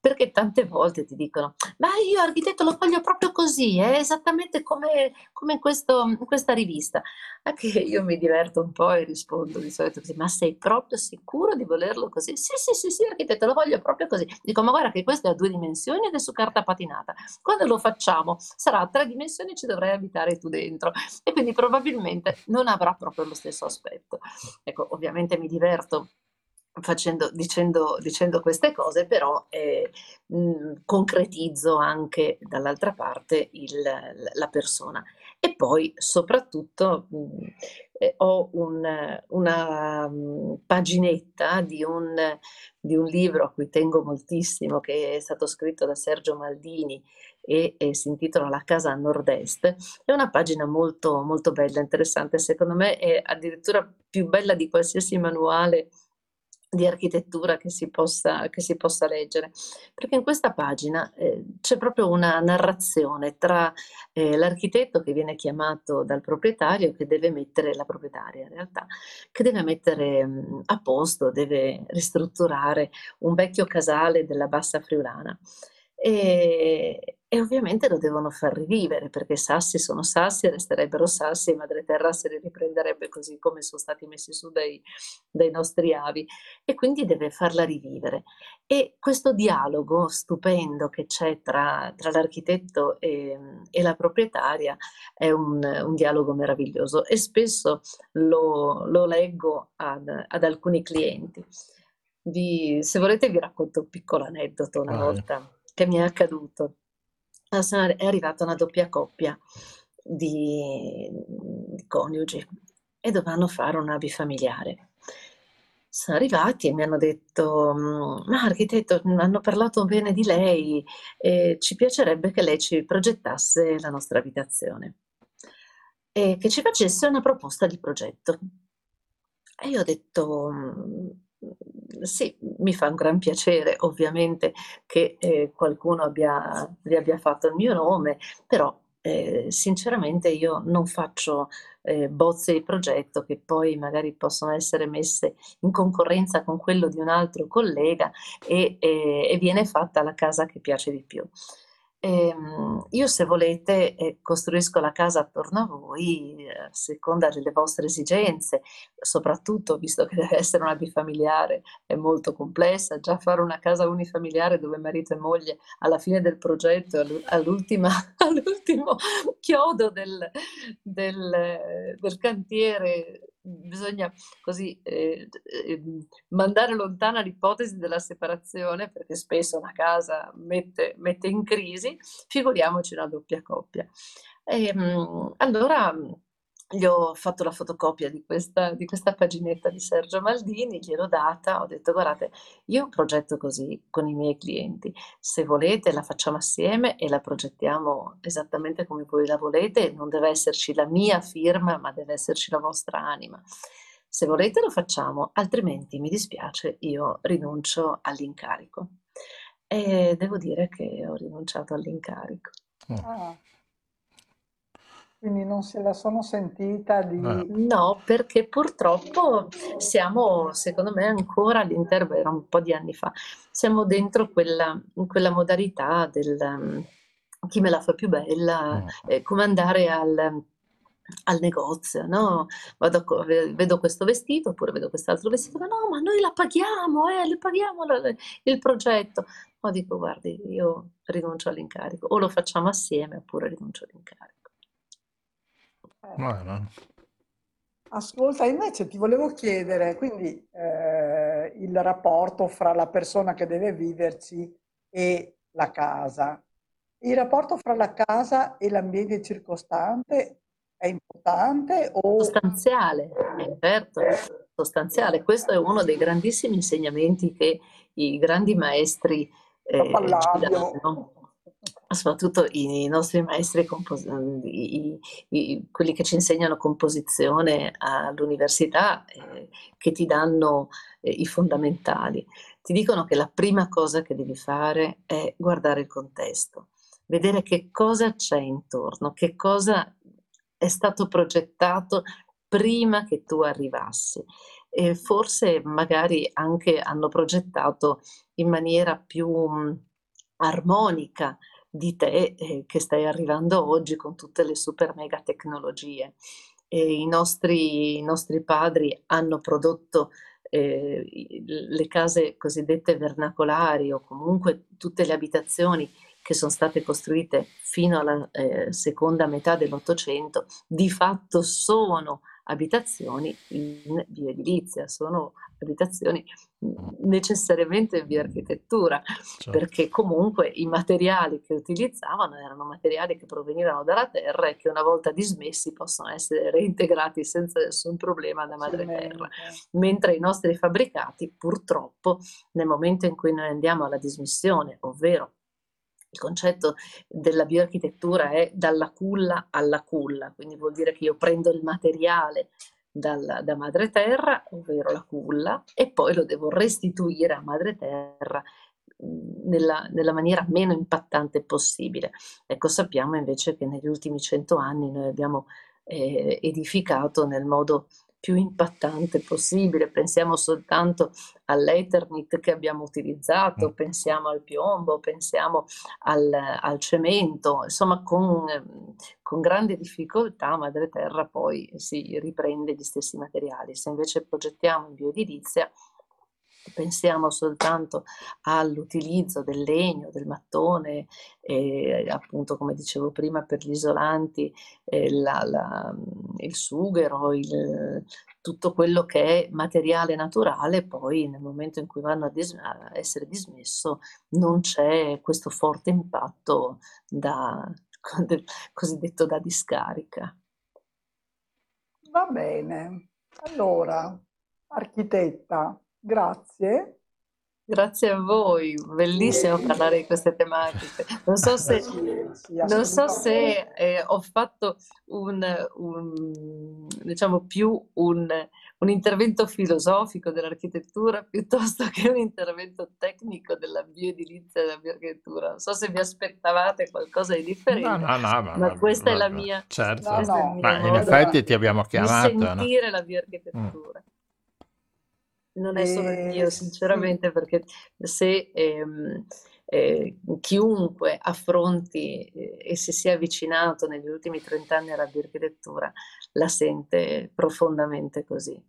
perché tante volte ti dicono, ma io architetto lo voglio proprio così, è esattamente come, come in, questo, in, questa rivista. Anche io mi diverto un po' e rispondo di solito così, ma sei proprio sicuro di volerlo così? Sì, sì, sì, sì, architetto, lo voglio proprio così. Dico, ma guarda che questo è a due dimensioni ed è su carta patinata. Quando lo facciamo sarà a tre dimensioni e ci dovrai abitare tu dentro e quindi probabilmente non avrà proprio lo stesso aspetto. Ecco, ovviamente mi diverto Facendo, dicendo, dicendo, queste cose, però eh, mh, concretizzo anche dall'altra parte il, la persona. E poi soprattutto mh, eh, ho un, una mh, paginetta di un, di un libro a cui tengo moltissimo, che è stato scritto da Sergio Maldini e, e, si intitola La casa nord-est. È una pagina molto, molto bella, interessante, secondo me è addirittura più bella di qualsiasi manuale di architettura che si possa, che si possa leggere, perché in questa pagina eh, c'è proprio una narrazione tra eh, l'architetto che viene chiamato dal proprietario, che deve mettere, la proprietaria in realtà, che deve mettere mh, mm, a posto, deve ristrutturare un vecchio casale della bassa friulana. E, e ovviamente lo devono far rivivere perché sassi sono sassi, resterebbero sassi e madre terra se li riprenderebbe così come sono stati messi su dai, dai nostri avi e quindi deve farla rivivere. E questo dialogo stupendo che c'è tra, tra l'architetto e, e, la proprietaria è un, un, dialogo meraviglioso e spesso lo, lo leggo ad, ad, alcuni clienti. Vi, se volete vi racconto un piccolo aneddoto una Vai. volta che mi è accaduto è arrivata una doppia coppia di, di coniugi e dovevano fare una bifamiliare. Sono arrivati e mi hanno detto, ma architetto, hanno parlato bene di lei e ci piacerebbe che lei ci progettasse la nostra abitazione e che ci facesse una proposta di progetto. E io ho detto, sì, mi fa un gran piacere ovviamente che eh, qualcuno abbia, vi abbia fatto il mio nome, però eh, sinceramente io non faccio eh, bozze di progetto che poi magari possono essere messe in concorrenza con quello di un altro collega e, e, e viene fatta la casa che piace di più. Ehm, io se volete eh, costruisco la casa attorno a voi eh, a seconda delle vostre esigenze, soprattutto visto che deve essere una bifamiliare è molto complessa, già fare una casa unifamiliare dove marito e moglie alla fine del progetto, all'ultimo chiodo del, del, del cantiere bisogna così eh, eh, mandare lontana l'ipotesi della separazione perché spesso una casa mette, mette in crisi, figuriamoci una doppia coppia. E, ehm, allora gli ho fatto la fotocopia di questa, di questa paginetta di Sergio Maldini, gliel'ho data, ho detto guardate, io progetto così con i miei clienti, se volete la facciamo assieme e la progettiamo esattamente come voi la volete, non deve esserci la mia firma, ma deve esserci la vostra anima. Se volete lo facciamo, altrimenti mi dispiace, io rinuncio all'incarico. E devo dire che ho rinunciato all'incarico. Ah. Quindi non se la sono sentita di... Eh. No, perché purtroppo siamo, secondo me, ancora all'interno, era un po' di anni fa, siamo dentro quella, quella modalità del um, chi me la fa più bella, mm. eh, come andare al, al negozio, no? Vado, vedo questo vestito oppure vedo quest'altro vestito, ma no, ma noi la paghiamo, eh, le paghiamo la, il progetto. Ma dico, guardi, io rinuncio all'incarico, o lo facciamo assieme oppure rinuncio all'incarico. Bueno. Ascolta, invece ti volevo chiedere, quindi eh, il rapporto fra la persona che deve viverci e la casa. Il rapporto fra la casa e l'ambiente circostante è importante o... Sostanziale, eh, certo, sostanziale. Questo è uno dei grandissimi insegnamenti che i grandi maestri eh, ci danno soprattutto i, nostri maestri, compos- i, i, quelli che ci insegnano composizione all'università, eh, che ti danno eh, i fondamentali, ti dicono che la prima cosa che devi fare è guardare il contesto, vedere che cosa c'è intorno, che cosa è stato progettato prima che tu arrivassi. E forse magari anche hanno progettato in maniera più mh, armonica di te eh, che stai arrivando oggi con tutte le super mega tecnologie. I, nostri, I nostri padri hanno prodotto eh, le case cosiddette vernacolari o comunque tutte le abitazioni che sono state costruite fino alla eh, seconda metà dell'Ottocento, di fatto sono abitazioni in bioedilizia, sono abitazioni necessariamente in bioarchitettura, certo. perché comunque i materiali che utilizzavano erano materiali che provenivano dalla terra e che una volta dismessi possono essere reintegrati senza nessun problema da madre terra. Mentre i nostri fabbricati, purtroppo, nel momento in cui noi andiamo alla dismissione, ovvero il concetto della bioarchitettura è dalla culla alla culla, quindi vuol dire che io prendo il materiale, dal, da madre terra, ovvero la culla, e poi lo devo restituire a madre terra mhmm, nella, nella, maniera meno impattante possibile. Ecco, sappiamo invece che negli ultimi cento anni noi abbiamo eh, edificato nel modo più impattante possibile. Pensiamo soltanto all'Ethernet che abbiamo utilizzato, mm. pensiamo al piombo, pensiamo al, al cemento, insomma con, con, grande difficoltà Madre Terra poi si riprende gli stessi materiali. Se invece progettiamo in bioedilizia pensiamo soltanto all'utilizzo del legno, del mattone, eh, appunto come dicevo prima per gli isolanti, eh, la, la, il sughero, il, tutto quello che è materiale naturale, poi nel momento in cui vanno a, dis- a essere dismesso non c'è questo forte impatto da, cosiddetto da discarica. Va bene, allora, architetta, Grazie. Grazie a voi, bellissimo parlare di queste tematiche. Non so se, non so se eh, ho fatto un, un, diciamo più un, un, intervento filosofico dell'architettura piuttosto che un intervento tecnico della bioedilizia e della bioarchitettura. Non so se vi aspettavate qualcosa di differente, no, no, no, ma, ma questa ma, è la mia... Certo, ma in effetti ti abbiamo chiamato. Di sentire la bioarchitettura. Mm non è solo il mio, sinceramente, perché se ehm, eh, chiunque affronti eh, e si sia avvicinato negli ultimi 30 anni alla bioarchitettura la sente profondamente così.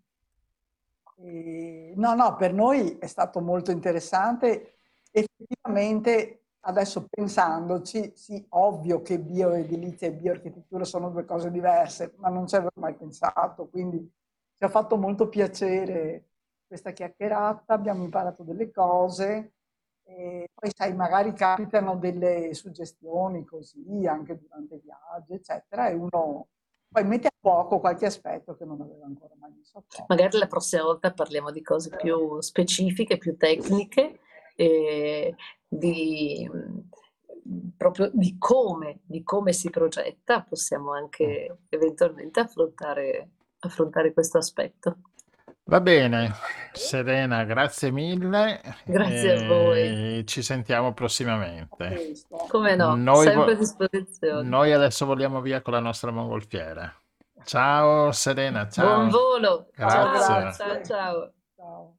no, no, per noi è stato molto interessante. Effettivamente, adesso pensandoci, sì, ovvio che bioedilizia e bioarchitettura sono due cose diverse, ma non ci avevo mai pensato, quindi ci ha fatto molto piacere questa chiacchierata, abbiamo imparato delle cose e poi sai, magari capitano delle suggestioni così anche durante i viaggi, eccetera, e uno poi mette a fuoco qualche aspetto che non aveva ancora mai visto. Magari la prossima volta parliamo di cose più specifiche, più tecniche, e di, proprio di come, di come si progetta, possiamo anche eventualmente affrontare, affrontare questo aspetto. Va bene, Serena, grazie mille. Grazie a voi. Ci sentiamo prossimamente. Come no, noi sempre a disposizione. Noi adesso voliamo via con la nostra mongolfiera. Ciao Serena, ciao. Buon volo. Grazie. Ciao, ciao. ciao.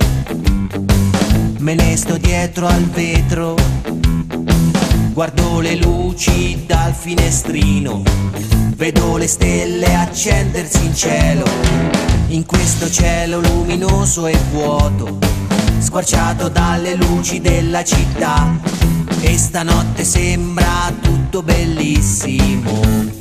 me ne sto dietro al vetro, guardo le luci dal finestrino, vedo le stelle accendersi in cielo, in questo cielo luminoso e vuoto, squarciato dalle luci della città, e stanotte sembra tutto bellissimo.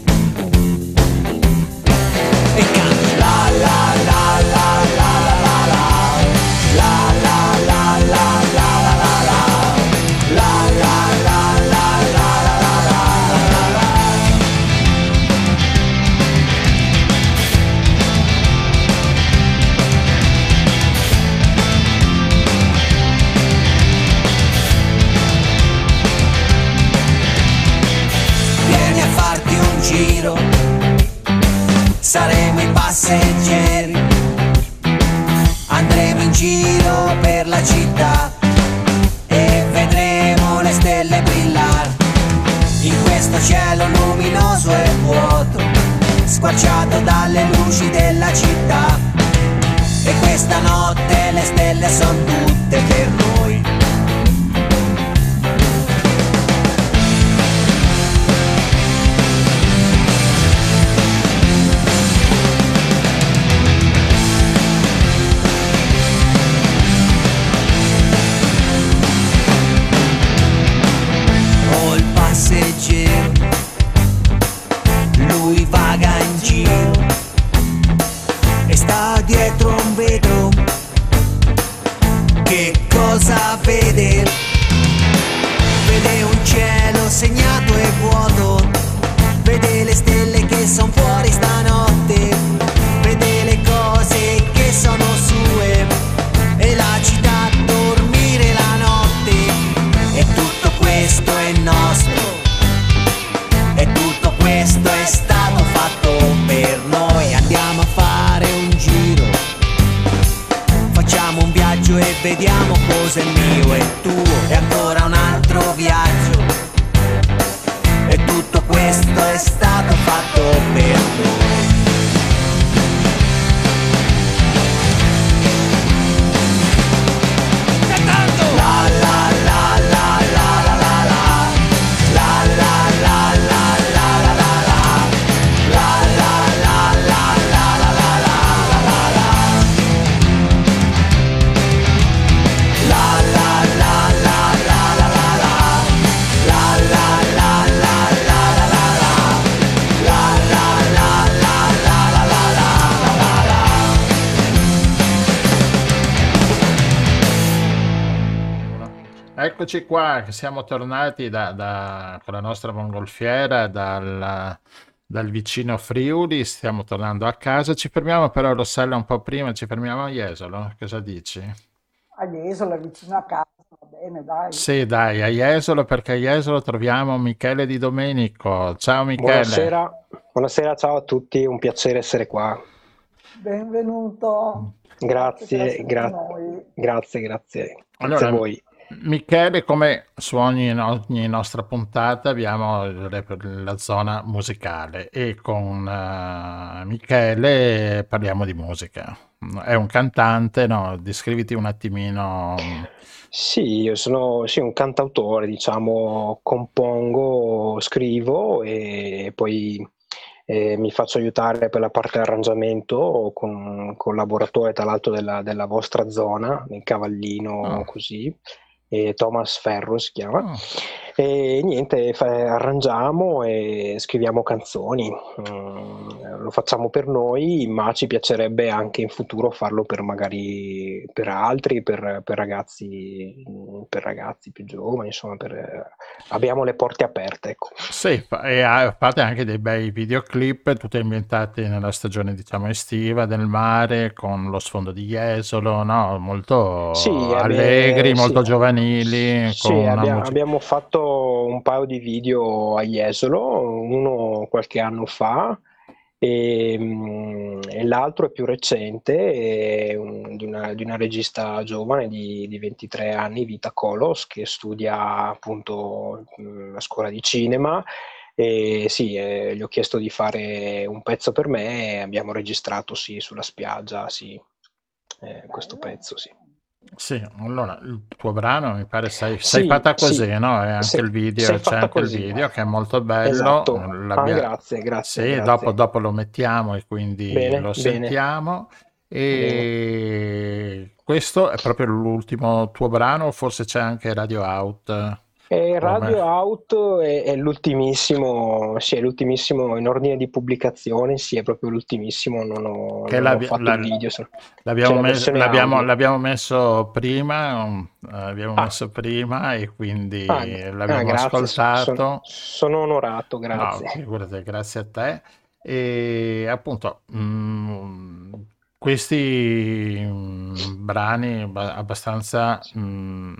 we don't Eccoci qua, che siamo tornati da, da- con la nostra mongolfiera dal, dal vicino Friuli, stiamo tornando a casa, ci fermiamo però Rossella un po' prima, ci fermiamo a Jesolo, cosa dici? A Jesolo, vicino a casa, va bene, dai. Sì, dai, a Jesolo perché a Jesolo troviamo Michele Di Domenico. Ciao Michele. Buonasera, buonasera, ciao a tutti, un piacere essere qua. Benvenuto. Grazie, essere gra- grazie, grazie, grazie Allora, a voi. Michele, come su ogni, ogni nostra puntata abbiamo la zona musicale e con eh, Michele parliamo di musica. È un cantante, no? Descriviti un attimino. Sì, io sono sì, un cantautore, diciamo, compongo, scrivo e poi eh, mi faccio aiutare per la parte arrangiamento con un collaboratore tra l'altro della, della vostra zona, il Cavallino, Ah. così, e Thomas Ferro si chiama. Ah, E niente, arrangiamo e scriviamo canzoni. Mm, lo facciamo per noi, ma ci piacerebbe anche in futuro farlo per magari per altri, per, per ragazzi, per ragazzi più giovani, insomma, per- abbiamo le porte aperte, ecco. Sì, e ha- fate anche dei bei videoclip, tutti ambientati nella stagione, diciamo, estiva, del mare, con lo sfondo di Jesolo, no? Molto Sì, allegri, molto sì. giovanili, Sì, una abbia- musica. abbiamo fatto un paio di video a Jesolo, uno qualche anno fa e, mm, e l'altro è più recente, è un- di una, di una regista giovane di, di 23 anni, Vita Kolos, che studia appunto mm, a scuola di cinema. E sì, eh, gli ho chiesto di fare un pezzo per me e abbiamo registrato sì, sulla spiaggia, sì, eh, questo pezzo, sì. Sì, allora il tuo brano mi pare sei, sei Sì, fatta sì, così, no? E anche se- il video, sei c'è fatta anche il così. video che è molto bello. Esatto. Ah, l'abbia- grazie, grazie, Sì, grazie. dopo, dopo lo mettiamo e quindi Bene, lo bene. sentiamo. E questo è proprio l'ultimo tuo brano, forse c'è anche Radio Out. E Radio Come- Out è, è l'ultimissimo, sì, è l'ultimissimo in ordine di pubblicazione, sì, è proprio l'ultimissimo, non ho, Che non ho l'abbi- fatto la- video. L'abbiamo, c'è la mes- versione l'abbiamo- l'abbiamo messo prima, eh, l'abbiamo Ah. messo prima e quindi Ah, l'abbiamo ah, grazie, ascoltato. sono, sono onorato, No, grazie. figurati, grazie a te. E appunto, mm, questi mm, brani ba- abbastanza mm,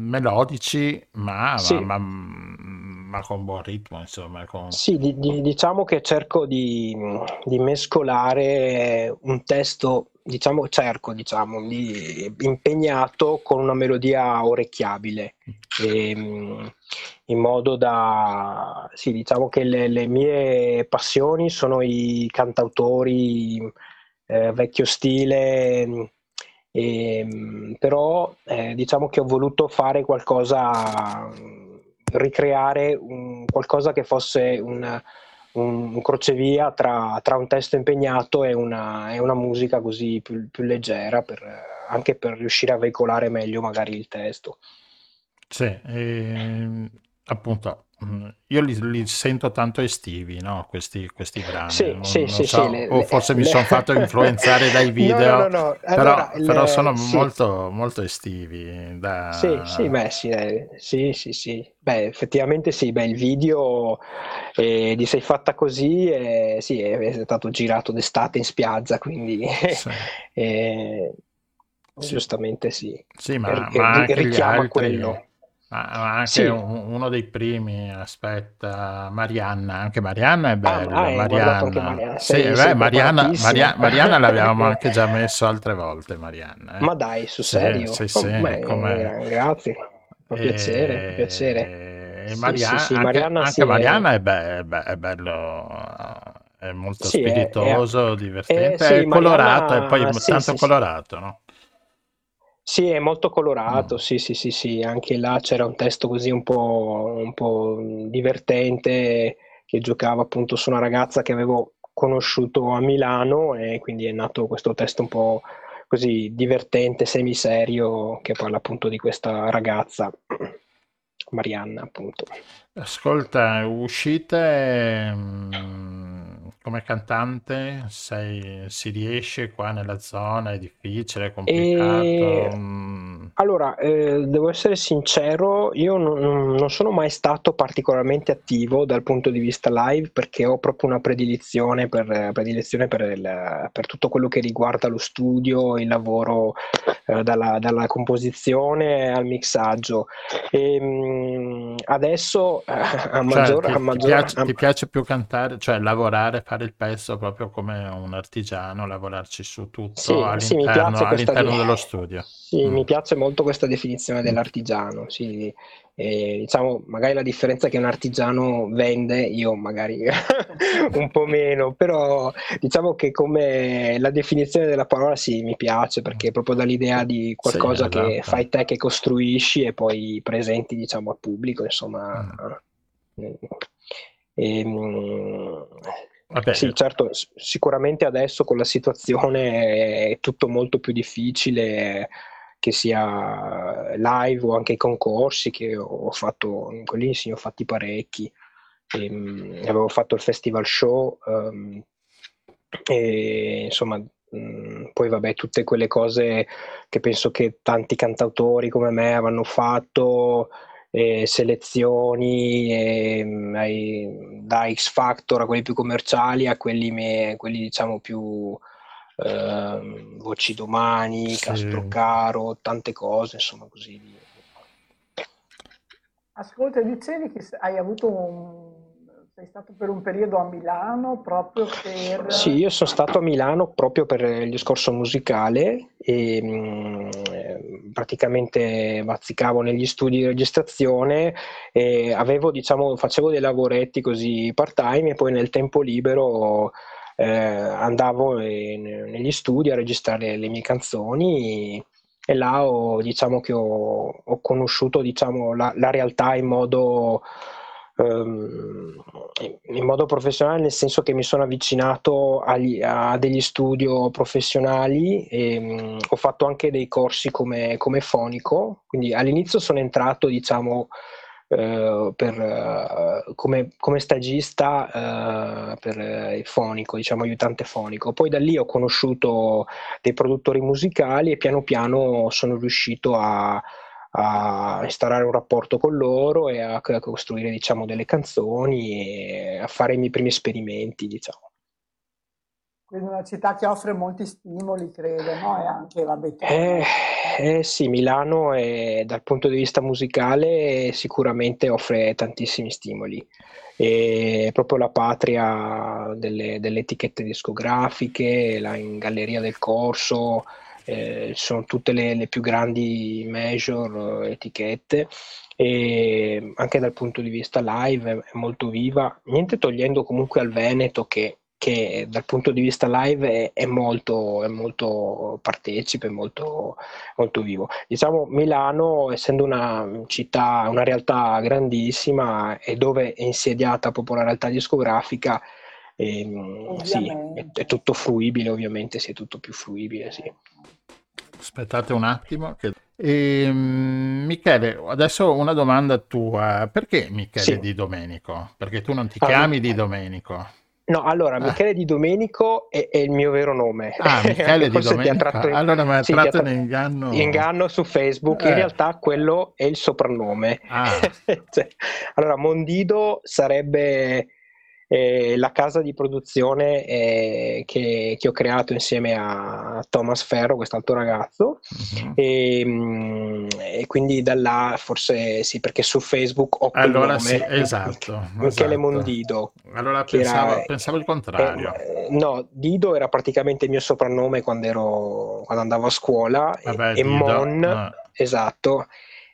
melodici, ma, Sì. ma- ma- con buon ritmo, insomma, con- Sì, di- di- diciamo che cerco di, di mescolare un testo diciamo, cerco, diciamo, di, impegnato con una melodia orecchiabile, e, ehm, in modo da, sì, diciamo che le, le mie passioni sono i cantautori eh, vecchio stile, e, ehm, però eh, diciamo che ho voluto fare qualcosa, ricreare un, qualcosa che fosse un un, crocevia tra, tra, un testo impegnato e una, e una musica così più, più leggera, per, anche per riuscire a veicolare meglio magari il testo. Sì, e, appunto, mm, io li, li, sento tanto estivi, no? questi, questi brani. Sì, non, sì, non sì, so, le, o forse le, mi sono fatto influenzare dai video, no, no, no, allora, però, però, sono molto, molto estivi. Da... Sì, sì, beh, sì, eh, sì, sì, sì. Beh, effettivamente sì, beh, il video eh, di Sei fatta così eh, sì, è, stato girato d'estate in spiaggia, quindi eh, giustamente sì. Sì, ma, ma anche richiama quello. Ma anche sì. uno dei primi, aspetta, Marianna, anche Marianna è bella. Ah, Marianna. Marianna. Sì, beh, Marianna, Maria, Marianna l'avevamo anche già messo altre volte, Marianna. Eh. Ma dai, su sì, serio? Sì, sì, oh, beh. Grazie, fa piacere, e... piacere. E Marianna, sì, sì, Marianna, anche, anche Marianna è... È, be- be- è, bello, è molto spiritoso, è, divertente, eh, è colorato, e poi tanto colorato, no? Sì, è molto colorato, sì, sì, sì, sì, anche là c'era un testo così un po', un po' divertente che giocava appunto su una ragazza che avevo conosciuto a Milano e quindi è nato questo testo un po' così divertente, semiserio, che parla appunto di questa ragazza, Marianna appunto. Ascolta, uscite come cantante sei, si riesce qua nella zona? È difficile, è complicato? E... Mm. Allora, eh, devo essere sincero, io non, non, sono mai stato particolarmente attivo dal punto di vista live perché ho proprio una predilizione per, predilezione per, il, per tutto quello che riguarda lo studio, il lavoro eh, dalla, dalla, composizione al mixaggio. E, mh, mm, adesso eh, a maggior, cioè, ti, a maggior, ti, piace, a... ti piace più cantare, cioè lavorare, fare il pezzo proprio come un artigiano, lavorarci su tutto sì, all'interno, sì, all'interno di... dello studio. Sì, mm. mi piace molto questa definizione dell'artigiano. Sì. E, diciamo, magari la differenza è che un artigiano vende, io magari un po' meno, però diciamo che come la definizione della parola sì, mi piace perché proprio dall'idea di qualcosa sì, che esatto. fai te, che costruisci e poi presenti, diciamo, al pubblico, insomma. Mm. E, Vabbè. Sì, certo, sicuramente adesso con la situazione è tutto molto più difficile che sia live o anche i concorsi che ho fatto, quelli sì, ho fatti parecchi. E, um, avevo fatto il festival show um, e insomma um, poi vabbè tutte quelle cose che penso che tanti cantautori come me avranno fatto eh, selezioni eh, da X Factor a quelli più commerciali a quelli, me, quelli diciamo più eh, Voci Domani, sì. Castrocaro, tante cose insomma così. Ascolta, dicevi che hai avuto un sei stato per un periodo a Milano proprio per... Sì, io sono stato a Milano proprio per il discorso musicale e mh, praticamente bazzicavo negli studi di registrazione e avevo, diciamo, facevo dei lavoretti così part time e poi nel tempo libero eh, andavo in, negli studi a registrare le mie canzoni e là ho, diciamo che ho, ho conosciuto diciamo, la, la realtà in modo in modo professionale nel senso che mi sono avvicinato agli, a degli studio professionali e um, ho fatto anche dei corsi come, come fonico quindi all'inizio sono entrato diciamo uh, per, uh, come, come, stagista uh, per il fonico diciamo aiutante fonico. Poi da lì ho conosciuto dei produttori musicali e piano piano sono riuscito a a instaurare un rapporto con loro e a, a costruire diciamo, delle canzoni e a fare i miei primi esperimenti. Diciamo. Quindi una città che offre molti stimoli, credo, no? E anche la eh, eh, sì, Milano è, dal punto di vista musicale sicuramente offre tantissimi stimoli. è proprio la patria delle, delle etichette discografiche, la in Galleria del Corso, eh, sono tutte le, le, più grandi major eh, etichette e anche dal punto di vista live è, molto viva, niente togliendo comunque al Veneto che che dal punto di vista live è, è, molto, è molto, partecipe, molto, molto vivo. Diciamo Milano, essendo una città, una realtà grandissima e dove è insediata proprio la realtà discografica, ehm, sì, è, è, tutto fruibile, ovviamente, sì, è tutto più fruibile, sì. Aspettate un attimo. Che... E, ehm, Michele, adesso una domanda tua. Perché Michele sì. Di Domenico? Perché tu non ti chiami ah, Di Domenico? No, allora, ah. Michele Di Domenico è, è, il mio vero nome. Ah, Michele Di Domenico. In... Allora mi ha sì, tratto in inganno. Inganno su Facebook, eh. in realtà quello è il soprannome. Ah. cioè, allora, Mondido sarebbe eh, la casa di produzione eh, che, che, ho creato insieme a Thomas Ferro, quest'altro ragazzo, uh-huh. e, mh, e, quindi da là forse sì, perché su Facebook ho allora, nome, sì, esatto, Michele esatto. Mondido. Allora pensavo, era, pensavo il contrario. Eh, no, Dido era praticamente il mio soprannome quando, ero, quando andavo a scuola Vabbè, e, e Mon, no. esatto,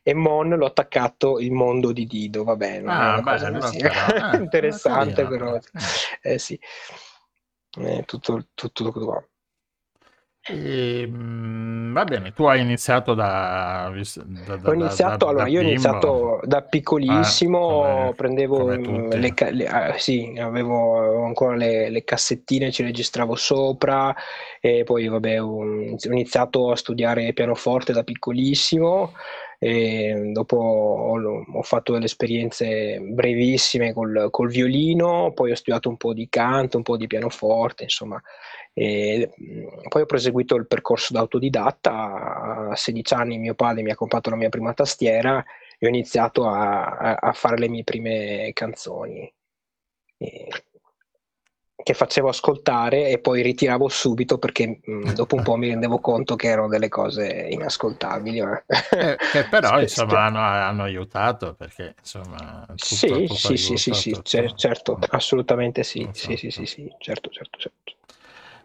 e Mon l'ho attaccato il mondo di Dido, va bene. Ah, allora però, ah, interessante però. Eh sì, eh, tutto, tutto qua. E, va bene, tu hai iniziato da... da, da ho iniziato, da, allora, io ho iniziato da piccolissimo, ah, prendevo le, le ah, sì, avevo ancora le, le, cassettine, ci registravo sopra e poi vabbè ho iniziato a studiare pianoforte da piccolissimo e dopo ho, ho, fatto delle esperienze brevissime col, col, violino, poi ho studiato un po' di canto, un po' di pianoforte, insomma. E poi ho proseguito il percorso da autodidatta, a 16 anni mio padre mi ha comprato la mia prima tastiera e ho iniziato a, a, a fare le mie prime canzoni. E che facevo ascoltare e poi ritiravo subito perché mh, mm, dopo un po' mi rendevo conto che erano delle cose inascoltabili. Eh. Eh, che però insomma hanno, hanno, aiutato perché insomma... Sì, sì, sì, sì, sì, certo, assolutamente sì, sì, sì, sì, sì, certo, certo, certo.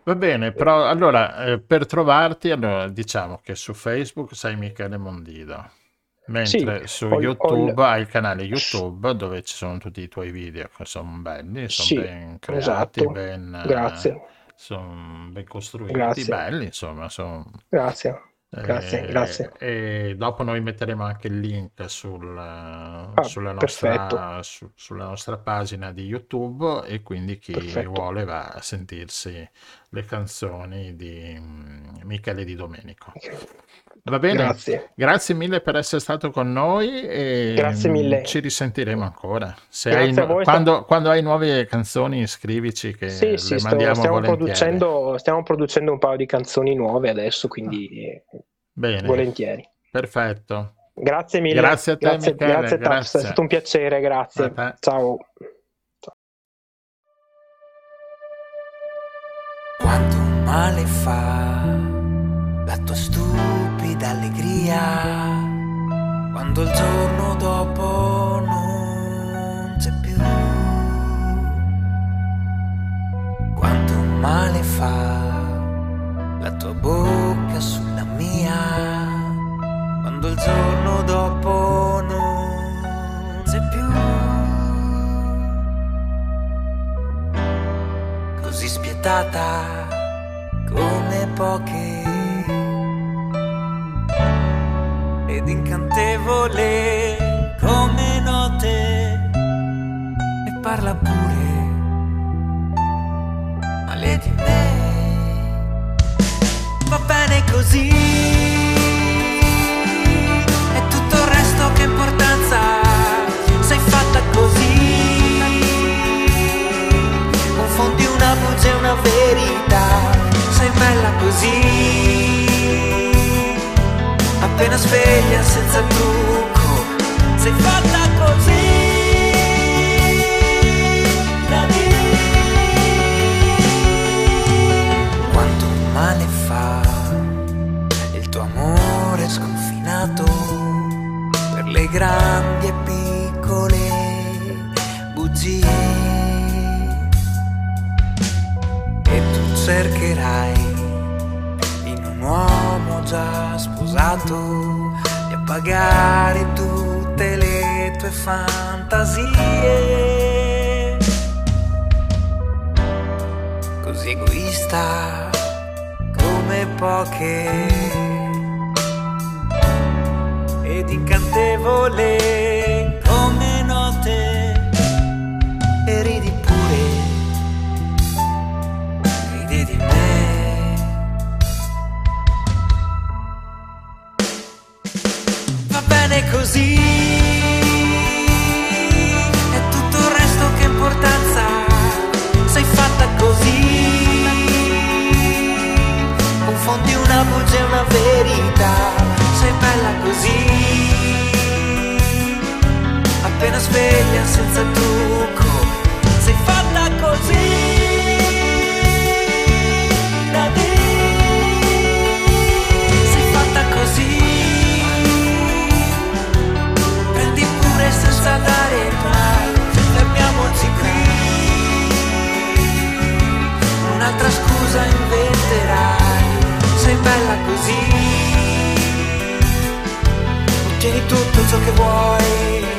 Va bene, però allora eh, per trovarti, allora, diciamo che su Facebook sei Michele Mondido. Mentre sì, su YouTube ho... hai il canale YouTube dove ci sono tutti i tuoi video che sono belli, sono sì, ben creati, esatto. ben, Grazie. sono ben costruiti, Grazie. belli, insomma. Sono... Grazie. Grazie, e, grazie. E dopo noi metteremo anche il link sul, ah, sulla, nostra, su, sulla, nostra, pagina di YouTube e quindi chi perfetto. vuole va a sentirsi le canzoni di um, Michele Di Domenico. Va bene, grazie. grazie mille per essere stato con noi e grazie mille. ci risentiremo ancora. Se hai, voi, quando, sta... quando, hai nuove canzoni scrivici che sì, sì, mandiamo sto, stiamo, producendo, stiamo producendo un paio di canzoni nuove adesso, quindi bene. volentieri. Perfetto. Grazie mille. Grazie a te, grazie, Michele, grazie, grazie. è stato un piacere, grazie. Ciao. Quanto male fa la tua stupida d'allegria quando il giorno dopo non c'è più. Quanto male fa la tua bocca sulla mia quando il giorno dopo non c'è più. Così spietata come poche incantevole come note. E parla pure. Male di me. Va bene così. E tutto il resto che importanza. Sei fatta così. Confondi una voce e una verità. Sei bella così appena sveglia senza trucco. Sei fatta così. Da me quanto male fa il tuo amore sconfinato per le grandi e piccole bugie. E tu cercherai in un uomo già sposato di appagare tutte le tue fantasie. Così egoista come poche ed incantevole confondi una bugia e una verità. Sei bella così. Appena sveglia senza trucco sei fatta così. Senza dare mai fermiamoci qui. Un'altra scusa sei bella così. Ottieni tutto ciò che vuoi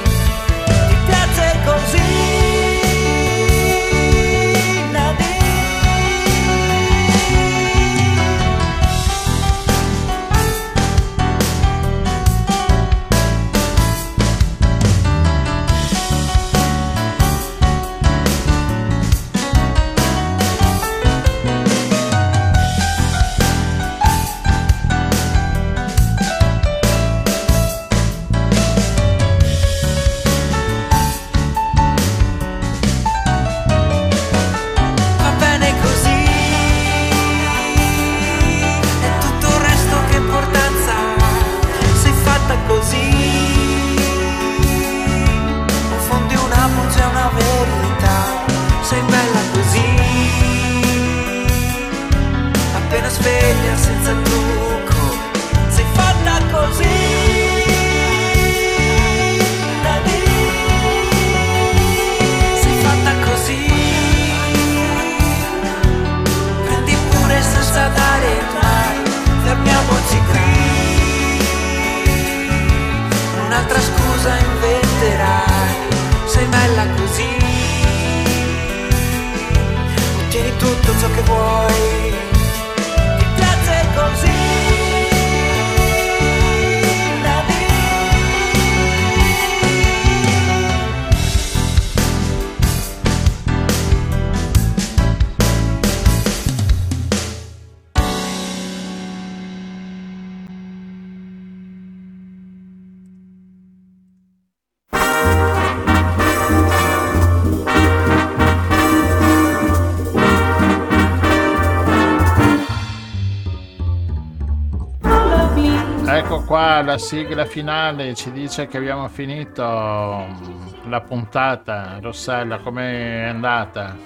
la sigla finale, ci dice che abbiamo finito mm, la puntata. Rossella, com'è andata?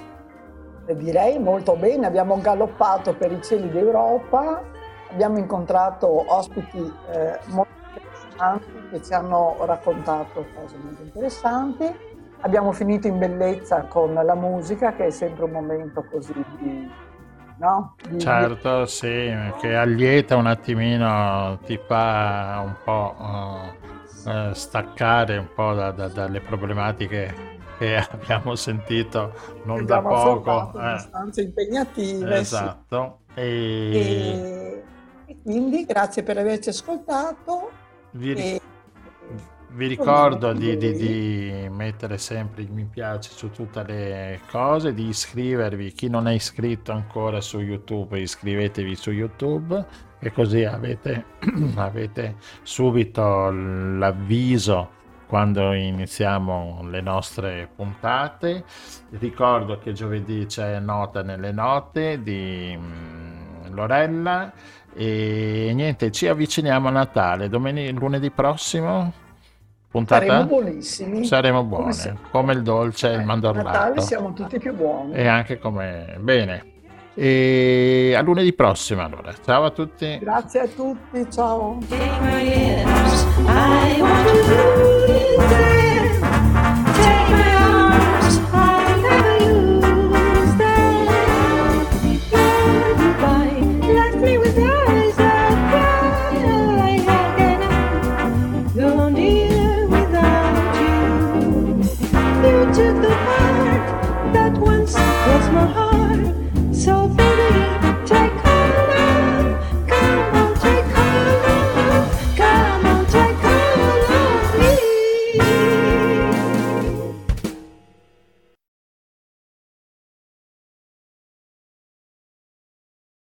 Eh, Direi molto bene, abbiamo galoppato per i cieli d'Europa, abbiamo incontrato ospiti eh, molto interessanti che ci hanno raccontato cose molto interessanti, abbiamo finito in bellezza con la musica che è sempre un momento così di... No? Di- Certo, sì, che allieta un attimino, ti fa un po' eh, eh, staccare un po' da- da- dalle problematiche che abbiamo sentito non da poco. eh. abbastanza impegnative. sì. Esatto. E E, e quindi grazie per averci ascoltato. vi, E, vi ricordo di, di- di mettere sempre il mi piace su tutte le cose, di iscrivervi. Chi non è iscritto ancora su YouTube, iscrivetevi su YouTube e così avete, avete subito l'avviso quando iniziamo le nostre puntate. Ricordo che giovedì c'è nota nelle note di mm, Lorella e niente, ci avviciniamo a Natale. Domeni- lunedì prossimo, puntata? Saremo buonissimi. Saremo Come buone, sempre. come il dolce e il A Natale mandorlato. siamo tutti più buoni. E anche come... Bene. E a lunedì prossimo allora. Ciao a tutti. Grazie a tutti, ciao.